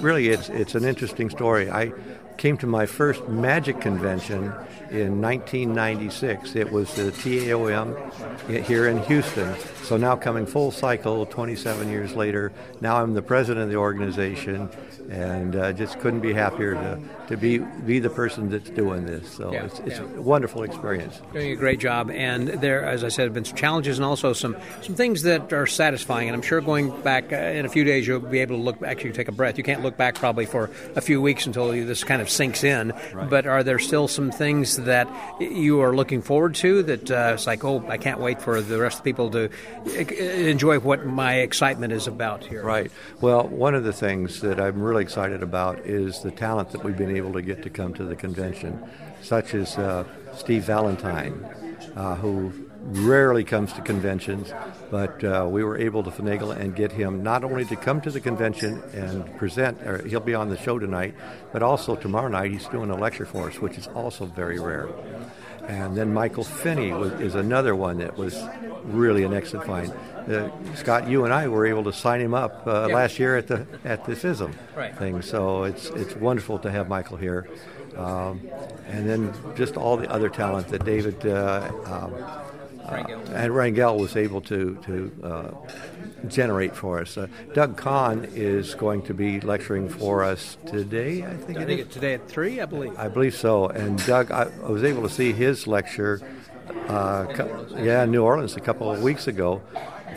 really, it's it's an interesting story. I came to my first magic convention in 1996. It was the TAOM here in Houston. So now coming full cycle 27 years later, now I'm the president of the organization and uh, just couldn't be happier to, to be be the person that's doing this. So yeah, it's, it's yeah. a wonderful experience. Doing a great job, and there, as I said, have been some challenges and also some some things that are satisfying. And I'm sure going back uh, in a few days, you'll be able to look actually take a breath. You can't look back probably for a few weeks until you, this kind of sinks in. Right. But are there still some things that you are looking forward to that uh, it's like, oh, I can't wait for the rest of the people to enjoy what my excitement is about here? Right. Well, one of the things that I'm really excited about is the talent that we've been able to get to come to the convention, such as uh, Steve Valentine, uh, who rarely comes to conventions, but uh, we were able to finagle and get him not only to come to the convention and present, or he'll be on the show tonight, but also tomorrow night he's doing a lecture for us, which is also very rare. And then Michael Finney was, is another one that was really an excellent find. Uh, Scott, you and I were able to sign him up uh, yeah. last year at the at the FISM right. thing. So it's it's wonderful to have Michael here, um, and then just all the other talent that David uh, um, and Rangel was able to to uh, generate for us. Uh, Doug Conn is going to be lecturing for us today. I think, I think it's today at three. I believe. I believe so. And Doug, I, I was able to see his lecture. Uh, yeah, New Orleans a couple of weeks ago,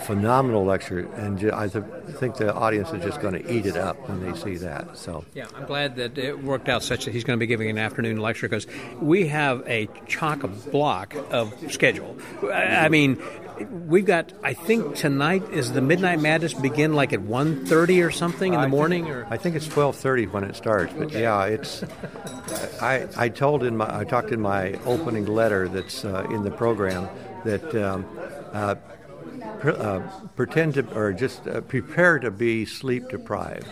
phenomenal lecture, and I th- think the audience is just going to eat it up when they see that. So yeah, I'm glad that it worked out such that he's going to be giving an afternoon lecture because we have a chock block of schedule. I mean, we've got I think tonight is the Midnight Madness begin like at 1.30 or something in the morning or I think it's 12:30 when it starts but okay. yeah it's I I told in my I talked in my opening letter that's uh, in the program that um, uh, uh, pretend to, or just uh, prepare to be sleep deprived,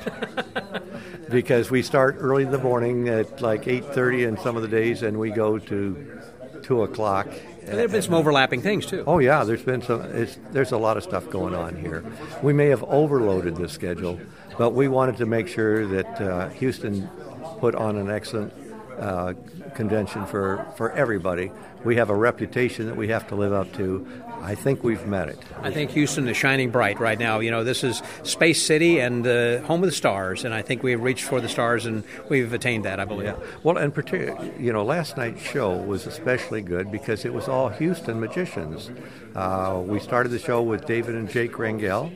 (laughs) because we start early in the morning at like 8:30 in some of the days, and we go to two o'clock. There have been some overlapping things too. Oh yeah, there's been some. there's a lot of stuff going on here. We may have overloaded the schedule, but we wanted to make sure that uh, Houston put on an excellent uh, convention for, for everybody. We have a reputation that we have to live up to. I think we've met it. I think Houston is shining bright right now. You know, this is Space City and the home of the stars, and I think we've reached for the stars and we've attained that, I believe. Yeah. Well, and particularly, you know, last night's show was especially good because it was all Houston magicians. Uh, we started the show with David and Jake Rangel.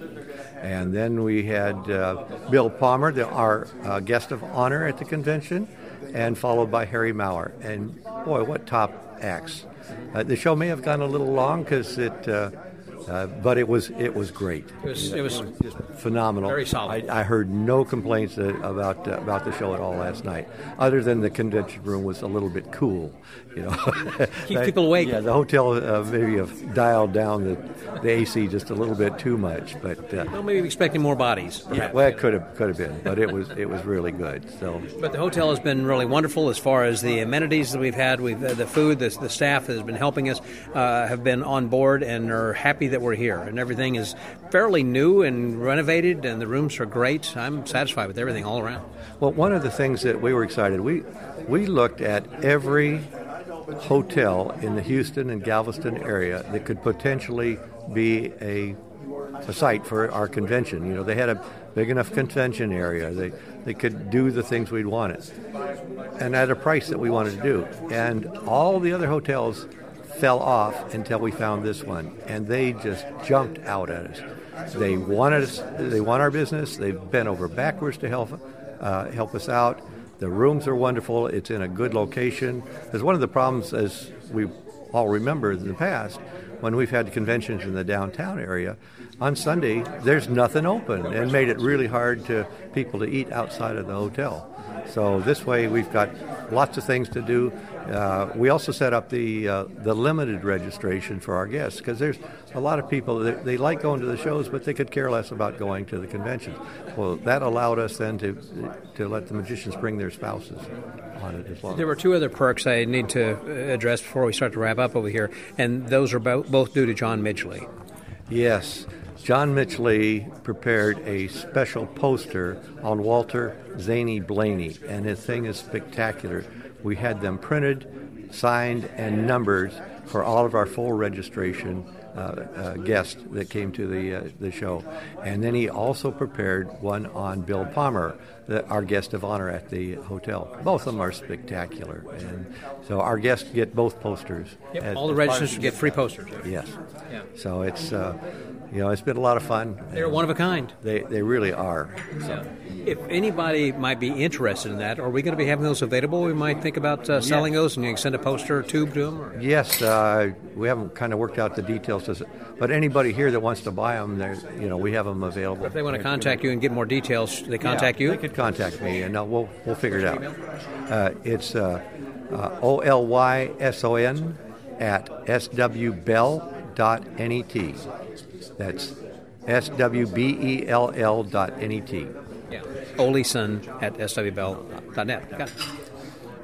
And then we had uh, Bill Palmer, the, our uh, guest of honor at the convention, and followed by Harry Maurer. And boy, what top acts! Uh, the show may have gone a little long because it uh, uh, but it was it was great. It was, it was phenomenal. Very solid. I, I heard no complaints uh, about uh, about the show at all last night, other than the convention room was a little bit cool. You know, (laughs) keep people awake. Yeah, the hotel uh, maybe have dialed down the, the AC just a little bit too much, but uh, well, maybe expecting more bodies. Yeah, well, it could have could have been, but it was it was really good. So, but the hotel has been really wonderful as far as the amenities that we've had. We've uh, the food, the, the staff that has been helping us have been on board and are happy that we're here, and everything is fairly new and renovated, and the rooms are great. I'm satisfied with everything all around. Well, one of the things that we were excited we we looked at every hotel in the Houston and Galveston area that could potentially be a a site for our convention. You know, they had a big enough convention area. They they could do the things we'd wanted, and at a price that we wanted to do. And all the other hotels fell off until we found this one, and they just jumped out at us. They wanted us. They want our business. They've bent over backwards to help uh, help us out. The rooms are wonderful. It's in a good location. Because one of the problems, as we all remember in the past, when we've had conventions in the downtown area, on Sunday there's nothing open, and made it really hard to people to eat outside of the hotel. So this way we've got lots of things to do. Uh, we also set up the uh, the limited registration for our guests because there's a lot of people that they like going to the shows, but they could care less about going to the conventions. Well, that allowed us then to to let the magicians bring their spouses on it as well. There were two other perks I need to address before we start to wrap up over here, and those are both due to John Midgley. Yes. John Midgley prepared a special poster on Walter Zaney Blaney, and his thing is spectacular. We had them printed, signed, and numbered for all of our full registration uh, uh, guests that came to the uh, the show, and then he also prepared one on Bill Palmer, the, our guest of honor at the hotel. Both of them are spectacular, and so our guests get both posters. Yep, as, all the registrants get free posters. Yes. Yeah. So it's uh, you know, it's been a lot of fun. They're one of a kind. They, they really are. So. If anybody might be interested in that, are we going to be having those available? We might think about uh, selling yes. those and you can send a poster or tube to them? Or? Yes, uh, we haven't kind of worked out the details, but anybody here that wants to buy them, you know, we have them available. If they want to contact you and get more details, they contact yeah, you? They could contact me and uh, we'll, we'll figure it out. Uh, it's uh, uh, O L Y S O N at swbell.net. That's S W B E L L dot N E T. Yeah. Oleson at swbell.net. Got it.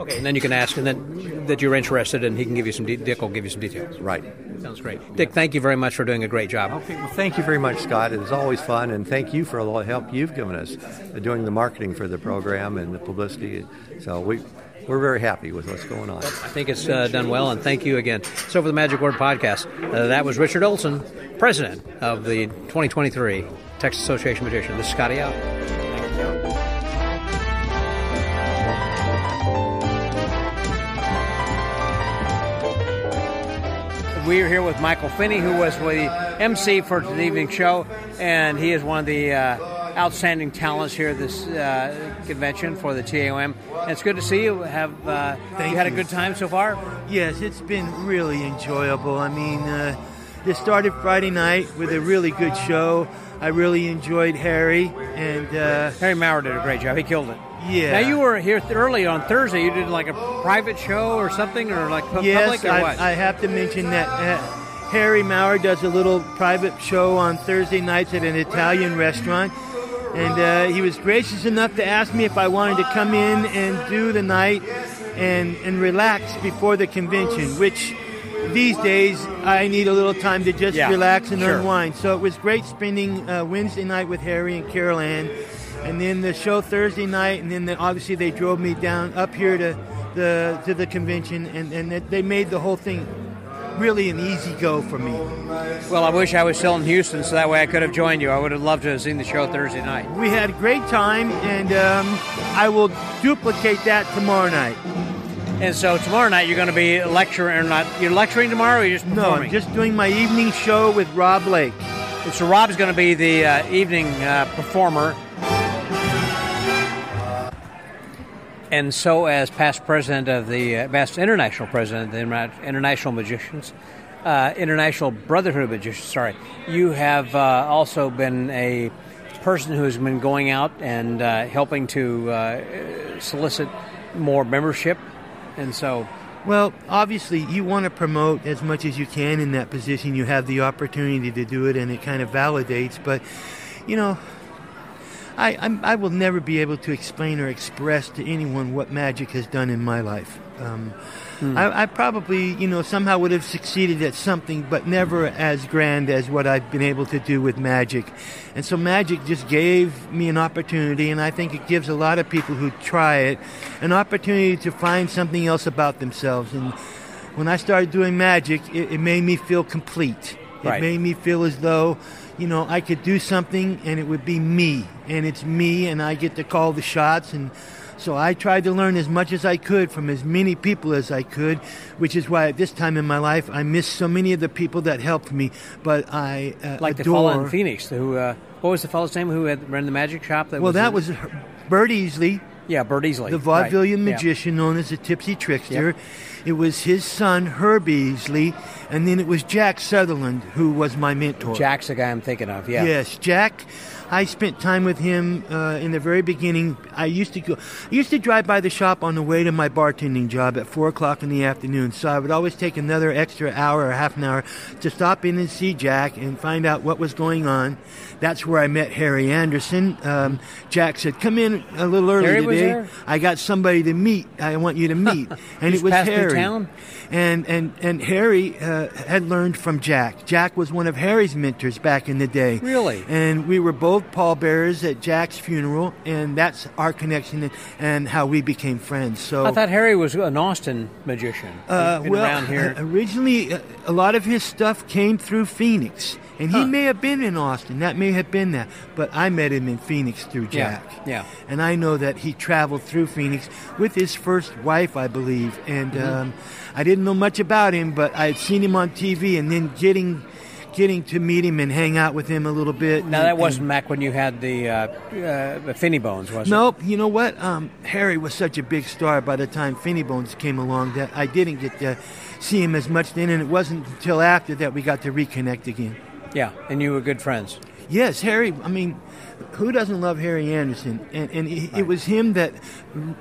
Okay, and then you can ask, and then that you're interested, and he can give you some. De- Dick will give you some details. Right. Sounds great. Dick, thank you very much for doing a great job. Okay. Well, thank you very much, Scott. It was always fun, and thank you for all the help you've given us doing the marketing for the program and the publicity. So we we're very happy with what's going on. I think it's uh, done well, and thank you again. So, for the Magic Word podcast, uh, that was Richard Olson, president of the 2023 Texas Association of Magicians. This is Scotty out. We are here with Michael Finney, who was the MC for the evening show, and he is one of the uh, outstanding talents here at this uh, convention for the TAOM. And it's good to see you. Have uh, you had a good time so far? Yes, it's been really enjoyable. I mean, uh, this started Friday night with a really good show. I really enjoyed Harry and uh, Harry Maurer did a great job. He killed it. Yeah. Now you were here th- early on Thursday. You did like a private show or something, or like pu- yes, public, or I, what? I have to mention that. Uh, Harry Maurer does a little private show on Thursday nights at an Italian restaurant and uh, he was gracious enough to ask me if I wanted to come in and do the night and and relax before the convention, which these days I need a little time to just Yeah, relax and sure. unwind. So it was great spending uh, Wednesday night with Harry and Carol Ann, and then the show Thursday night, and then the, obviously they drove me down up here to the to the convention, and and they made the whole thing really an easy go for me. Well, I wish I was still in Houston, so that way I could have joined you. I would have loved to have seen the show Thursday night. We had a great time, and um, I will duplicate that tomorrow night. And so tomorrow night you're going to be lecturing, or not? You're lecturing tomorrow, or you're just No, performing? I'm just doing my evening show with Rob Lake. And so Rob's going to be the uh, evening uh, performer. And so, as past president of the uh, past international president of the International Magicians, uh, International Brotherhood of Magicians, sorry, you have uh, also been a person who has been going out and uh, helping to uh, solicit more membership. And so, Well, obviously, you want to promote as much as you can in that position. You have the opportunity to do it, and it kind of validates. But, you know, I, I'm, I will never be able to explain or express to anyone what magic has done in my life. Um, I, I probably, you know, somehow would have succeeded at something, but never as grand as what I've been able to do with magic. And so magic just gave me an opportunity, and I think it gives a lot of people who try it an opportunity to find something else about themselves. And when I started doing magic, it, it made me feel complete. It Right. made me feel as though, you know, I could do something and it would be me. And it's me, and I get to call the shots. And so I tried to learn as much as I could from as many people as I could, which is why at this time in my life I miss so many of the people that helped me. But I uh, like the adore. fellow in Phoenix, who uh, what was the fellow's name who had ran the magic shop? That well, was that in- was Bert Easley. yeah, Bert Easley, the right. vaudevillian Yeah. magician known as the Tipsy Trickster. Yep. It was his son, Herb Easley, and then it was Jack Sutherland who was my mentor. Jack's the guy I'm thinking of. Yeah. Yes, Jack. I spent time with him uh, in the very beginning. I used to go. I used to drive by the shop on the way to my bartending job at four o'clock in the afternoon. So I would always take another extra hour or half an hour to stop in and see Jack and find out what was going on. That's where I met Harry Anderson. Um, Jack said, "Come in a little early Harry today. I got somebody to meet. I want you to (laughs) meet." And He's it was Harry. And and and Harry uh, had learned from Jack. Jack was one of Harry's mentors back in the day. Really? And we were both pallbearers at Jack's funeral, and that's our connection and, and how we became friends. So I thought Harry was an Austin magician. uh, well, around here. (laughs) originally, uh, a lot of his stuff came through Phoenix, and he Huh. may have been in Austin. That may have been that, but I met him in Phoenix through Jack. yeah. And I know that he traveled through Phoenix with his first wife, I believe. And Mm-hmm. um, I didn't know much about him, but I had seen him on TV, and then getting getting to meet him and hang out with him a little bit. Now and- that wasn't back when you had the uh, uh, Finney Bones, was it? Nope. You know what? Um, Harry was such a big star by the time Finney Bones came along that I didn't get to see him as much then, and it wasn't until after that we got to reconnect again. Yeah, and you were good friends. Yes, Harry. I mean, who doesn't love Harry Anderson? And and it, it was him that,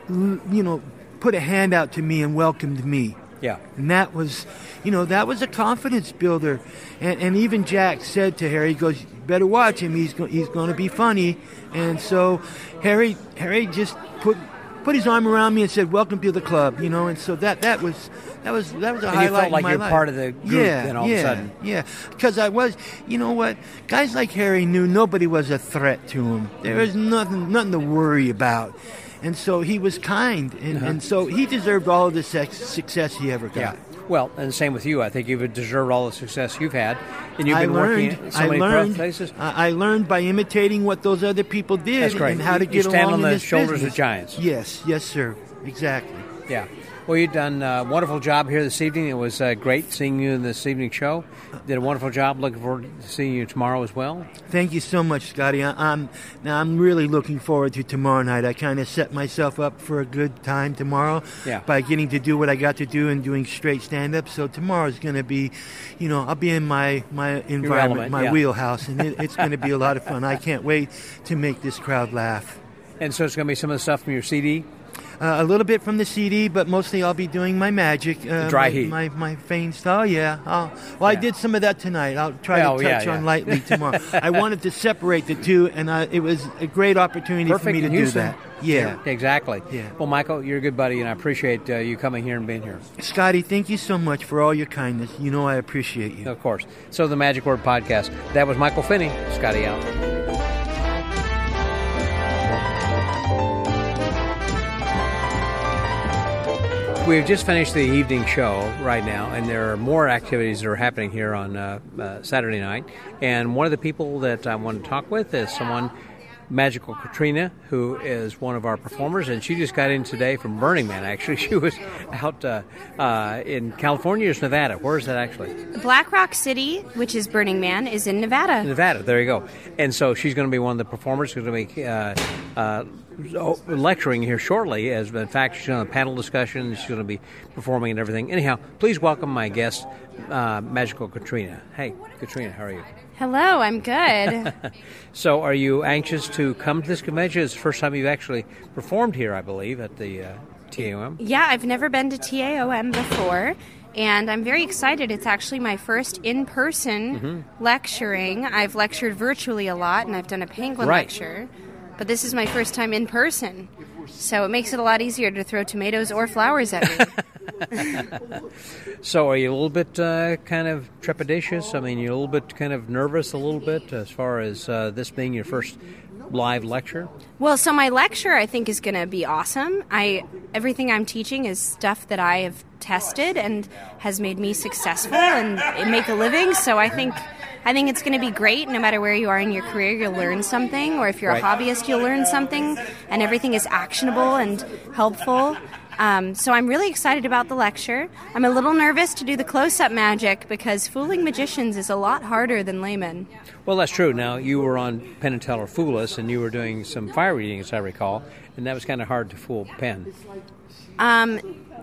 you know, put a hand out to me and welcomed me. Yeah. And that was, you know, that was a confidence builder. And, and even Jack said to Harry, he goes, better watch him. He's go- he's going to be funny." And so Harry Harry just put put his arm around me and said, "Welcome to the club." You know, and so that that was that was that was a And you felt like you're life. part of the group yeah, then all of a sudden. Yeah, because I was, you know what? Guys like Harry knew nobody was a threat to him. There was nothing, nothing to worry about, and so he was kind, and, Uh-huh. and so he deserved all of the sex, success he ever got. Yeah. Well, and the same with you. I think you've deserved all the success you've had, and you've been learned. working so I many learned. places. I learned by imitating what those other people did That's great. and how to You- get you stand along on the shoulders business. of giants. Yes, yes, sir. Exactly. Yeah. Well, you've done a wonderful job here this evening. It was uh, great seeing you in this evening show. Did a wonderful job. Looking forward to seeing you tomorrow as well. Thank you so much, Scotty. I, I'm now I'm really looking forward to tomorrow night. I kind of set myself up for a good time tomorrow Yeah. by getting to do what I got to do and doing straight stand up. So tomorrow's going to be, you know, I'll be in my my environment, element, my yeah. wheelhouse, and it, it's going to be a lot of fun. I (laughs) can't wait to make this crowd laugh. And so it's going to be some of the stuff from your CD. Uh, a little bit from the CD, but mostly I'll be doing my magic. Uh, dry my, heat. My, my feigned style, yeah. I'll, well, I did some of that tonight. I'll try Oh, to touch yeah. on lightly (laughs) tomorrow. I wanted to separate the two, and I, it was a great opportunity Perfect for me to do that. Yeah. Exactly. Yeah. Well, Michael, you're a good buddy, and I appreciate uh, you coming here and being here. Scotty, thank you so much for all your kindness. You know I appreciate you. Of course. So the Magic Word Podcast. That was Michael Finney. Scotty out. We've just finished the evening show right now, and there are more activities that are happening here on uh, uh, Saturday night. And one of the people that I want to talk with is someone, Magical Katrina, who is one of our performers, and she just got in today from Burning Man. Actually, (laughs) she was out uh, uh, in California, or Nevada. Where is that actually? Black Rock City, which is Burning Man, is in Nevada. Nevada. There you go. And so she's going to be one of the performers. who's going to be uh, uh, lecturing here shortly. As in fact, she's on a panel discussion. She's going to be performing and everything. Anyhow, please welcome my guest, uh, Magical Katrina. Hey, Katrina, how are you? Hello, I'm good. (laughs) (laughs) So, are you anxious to come to this convention? It's the first time you've actually performed here, I believe, at the uh, TAOM. yeah, I've never been to TAOM before. And I'm very excited. It's actually my first in person Mm-hmm. lecturing. I've lectured virtually a lot, and I've done a penguin Right. lecture. But this is my first time in person. So it makes it a lot easier to throw tomatoes or flowers at me. (laughs) So, are you a little bit uh, kind of trepidatious? I mean, you're a little bit kind of nervous, a little bit, as far as uh, this being your first live lecture? Well, so my lecture I think is going to be awesome. I everything I'm teaching is stuff that I have tested and has made me successful and make a living. So I think I think it's going to be great. No matter where you are in your career, you'll learn something, or if you're Right. a hobbyist, you'll learn something, and everything is actionable and helpful. Um, so I'm really excited about the lecture. I'm a little nervous to do the close-up magic because fooling magicians is a lot harder than laymen. Well, that's true. Now, you were on Penn and Teller Fool Us, and you were doing some fire reading, as I recall, and that was kind of hard to fool Penn. Um,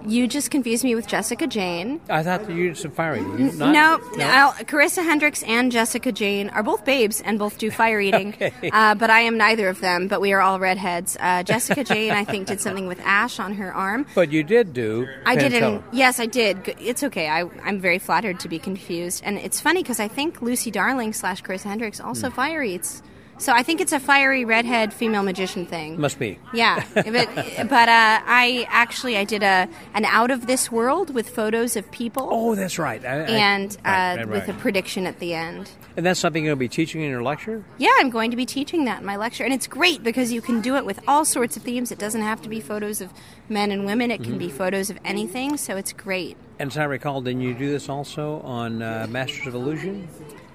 you just confused me with Jessica Jane. I thought you did some fire reading. You not? No, I'll- Carisa Hendrix and Jessica Jane are both babes and both do fire (laughs) eating. Okay. uh, but I am neither of them. But we are all redheads. Uh, Jessica Jane, I think, did something with ash on her arm. (laughs) But you did do. I didn't. Yes, I did. G- It's okay. I, I'm very flattered to be confused, and it's funny because I think Lucy Darling slash Carisa Hendrix Hmm. also fire eats. So I think it's a fiery redhead female magician thing. Must be. Yeah, but (laughs) but uh, I actually I did a an out of this world with photos of people. Oh, that's right. I- I- and uh, right, right, with a prediction at the end. And that's something you're going to be teaching in your lecture? Yeah, I'm going to be teaching that in my lecture, and it's great because you can do it with all sorts of themes. It doesn't have to be photos of men and women; it Mm-hmm. can be photos of anything. So it's great. And as I recall, didn't you do this also on uh, Masters of Illusion?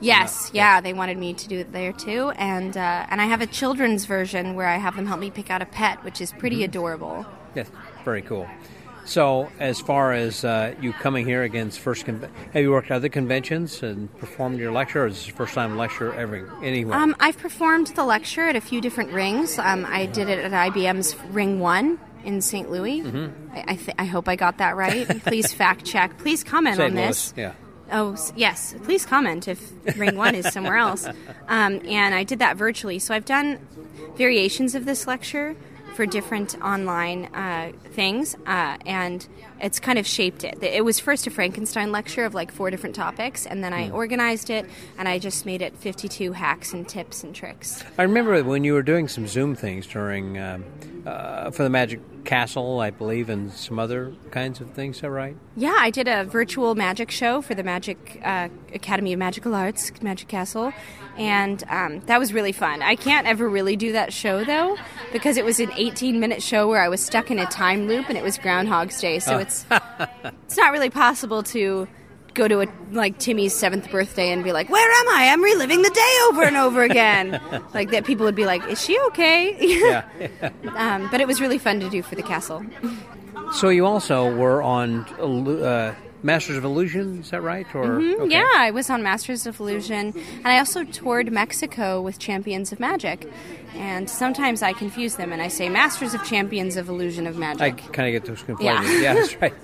Yes, yeah, they wanted me to do it there too, and uh, and I have a children's version where I have them help me pick out a pet, which is pretty Mm-hmm. adorable. Yes, very cool. So, as far as uh, you coming here against first, con- have you worked at other conventions and performed your lecture, or is this your first time lecture ever anywhere? Um, I've performed the lecture at a few different rings. Um, I did it at IBM's Ring One in St. Louis. Mm-hmm. I, I, th- I hope I got that right. (laughs) Please fact check. Please comment St. on Louis, this. yeah. Oh yes, please comment if Ring One is somewhere else. Um, and I did that virtually, so I've done variations of this lecture for different online uh, things, uh, and it's kind of shaped it. It was first a Frankenstein lecture of like four different topics, and then I Hmm. organized it and I just made it 52 hacks and tips and tricks. I remember when you were doing some Zoom things during um, uh, for the Magic Castle, I believe, and some other kinds of things. Right? Yeah, I did a virtual magic show for the Magic uh, Academy of Magical Arts, Magic Castle, and um, that was really fun. I can't ever really do that show though because it was an 18 minute show where I was stuck in a time loop and it was Groundhog's Day, so it's it's not really possible to go to a like Timmy's seventh birthday and be like, "Where am I? I'm reliving the day over and over again." (laughs) like that, people would be like, "Is she okay?" Yeah. (laughs) um, but it was really fun to do for the castle. (laughs) so you also were on uh, Masters of Illusion. Is that right? Or. Mm-hmm. Yeah, I was on Masters of Illusion, and I also toured Mexico with Champions of Magic. And sometimes I confuse them, and I say Masters of Champions of Illusion of Magic. I kind of get those conflated. Yeah. yeah, that's right.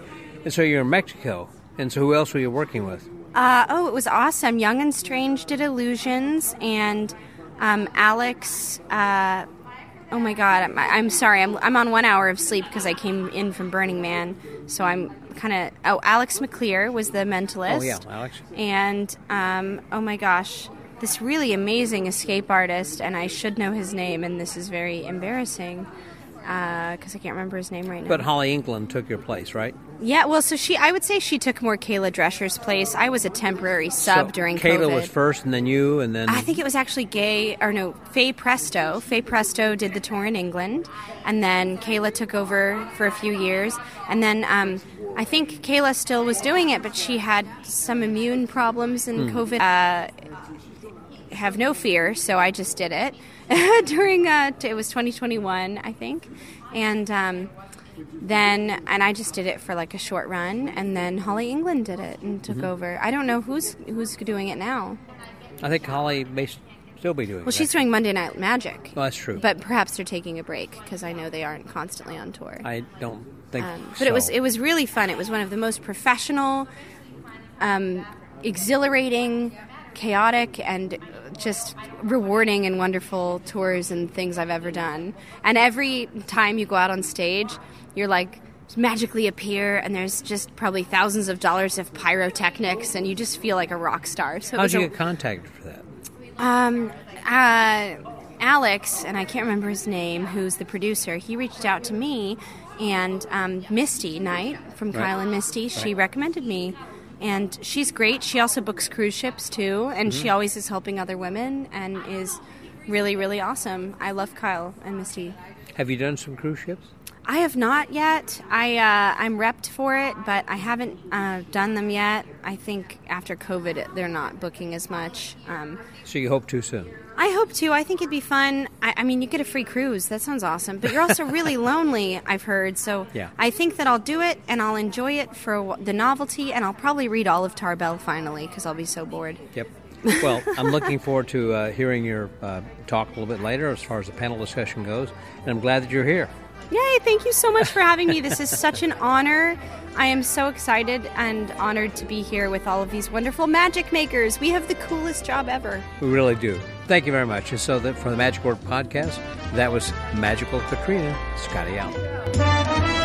And so you're in Mexico, and so who else were you working with? Uh, oh, it was awesome. Young and Strange did Illusions, and um, Alex. Uh, oh my God, I'm, I'm sorry. I'm, I'm on one hour of sleep because I came in from Burning Man, so I'm kind of. Oh, Alex McAleer was the mentalist. Oh yeah, Alex. and um, oh my gosh, this really amazing escape artist, and I should know his name, and this is very embarrassing because I can't remember his name right now. But Holly England took your place, right? Yeah, well, so she, I would say she took more Kayla Drescher's place. I was a temporary sub So during Kayla COVID. was first, and then you, and then I think it was actually Gay, or no, Faye Presto. Faye Presto did the tour in England, and then Kayla took over for a few years. And then um, I think Kayla still was doing it, but she had some immune problems and Hmm. COVID. Uh, have no fear, so I just did it (laughs) during. Uh, it was 2021, I think, and. Um, then and I just did it for like a short run, and then Holly England did it and took Mhm. over. I don't know who's who's doing it now. I think Holly may still be doing. It. Well, that. she's doing Monday Night Magic. Well, that's true. But perhaps they're taking a break because I know they aren't constantly on tour. I don't think. Um, but it was it was really fun. It was one of the most professional, um, exhilarating, chaotic, and just rewarding and wonderful tours and things I've ever done. And every time you go out on stage, you're like magically appear and there's just probably thousands of dollars of pyrotechnics and you just feel like a rock star so How'd was you a- get contacted for that? um, uh, Alex, and I can't remember his name, who's the producer, he reached out to me, and um, Misty Knight from Right. Kyle and Misty, she Right. recommended me. And she's great. She also books cruise ships too, and she Mm-hmm. Mhm. always is helping other women and is really, really awesome. I love Kyle and Misty. Have you done some cruise ships? I have not yet. I uh, I'm repped for it, but I haven't uh, done them yet. I think after COVID, they're not booking as much. Um, So you hope to soon. I hope to. I think it'd be fun. I, I mean, you get a free cruise. That sounds awesome. But you're also really (laughs) lonely, I've heard. So Yeah. I think that I'll do it and I'll enjoy it for the novelty, and I'll probably read all of Tarbell finally because I'll be so bored. Yep. Well, I'm looking forward to uh, hearing your uh, talk a little bit later as far as the panel discussion goes, and I'm glad that you're here. Yay! Thank you so much for having me. This is such an honor. I am so excited and honored to be here with all of these wonderful magic makers. We have the coolest job ever. We really do. Thank you very much. And so that for the Magic Word podcast, that was Magical Katrina. Scotty out.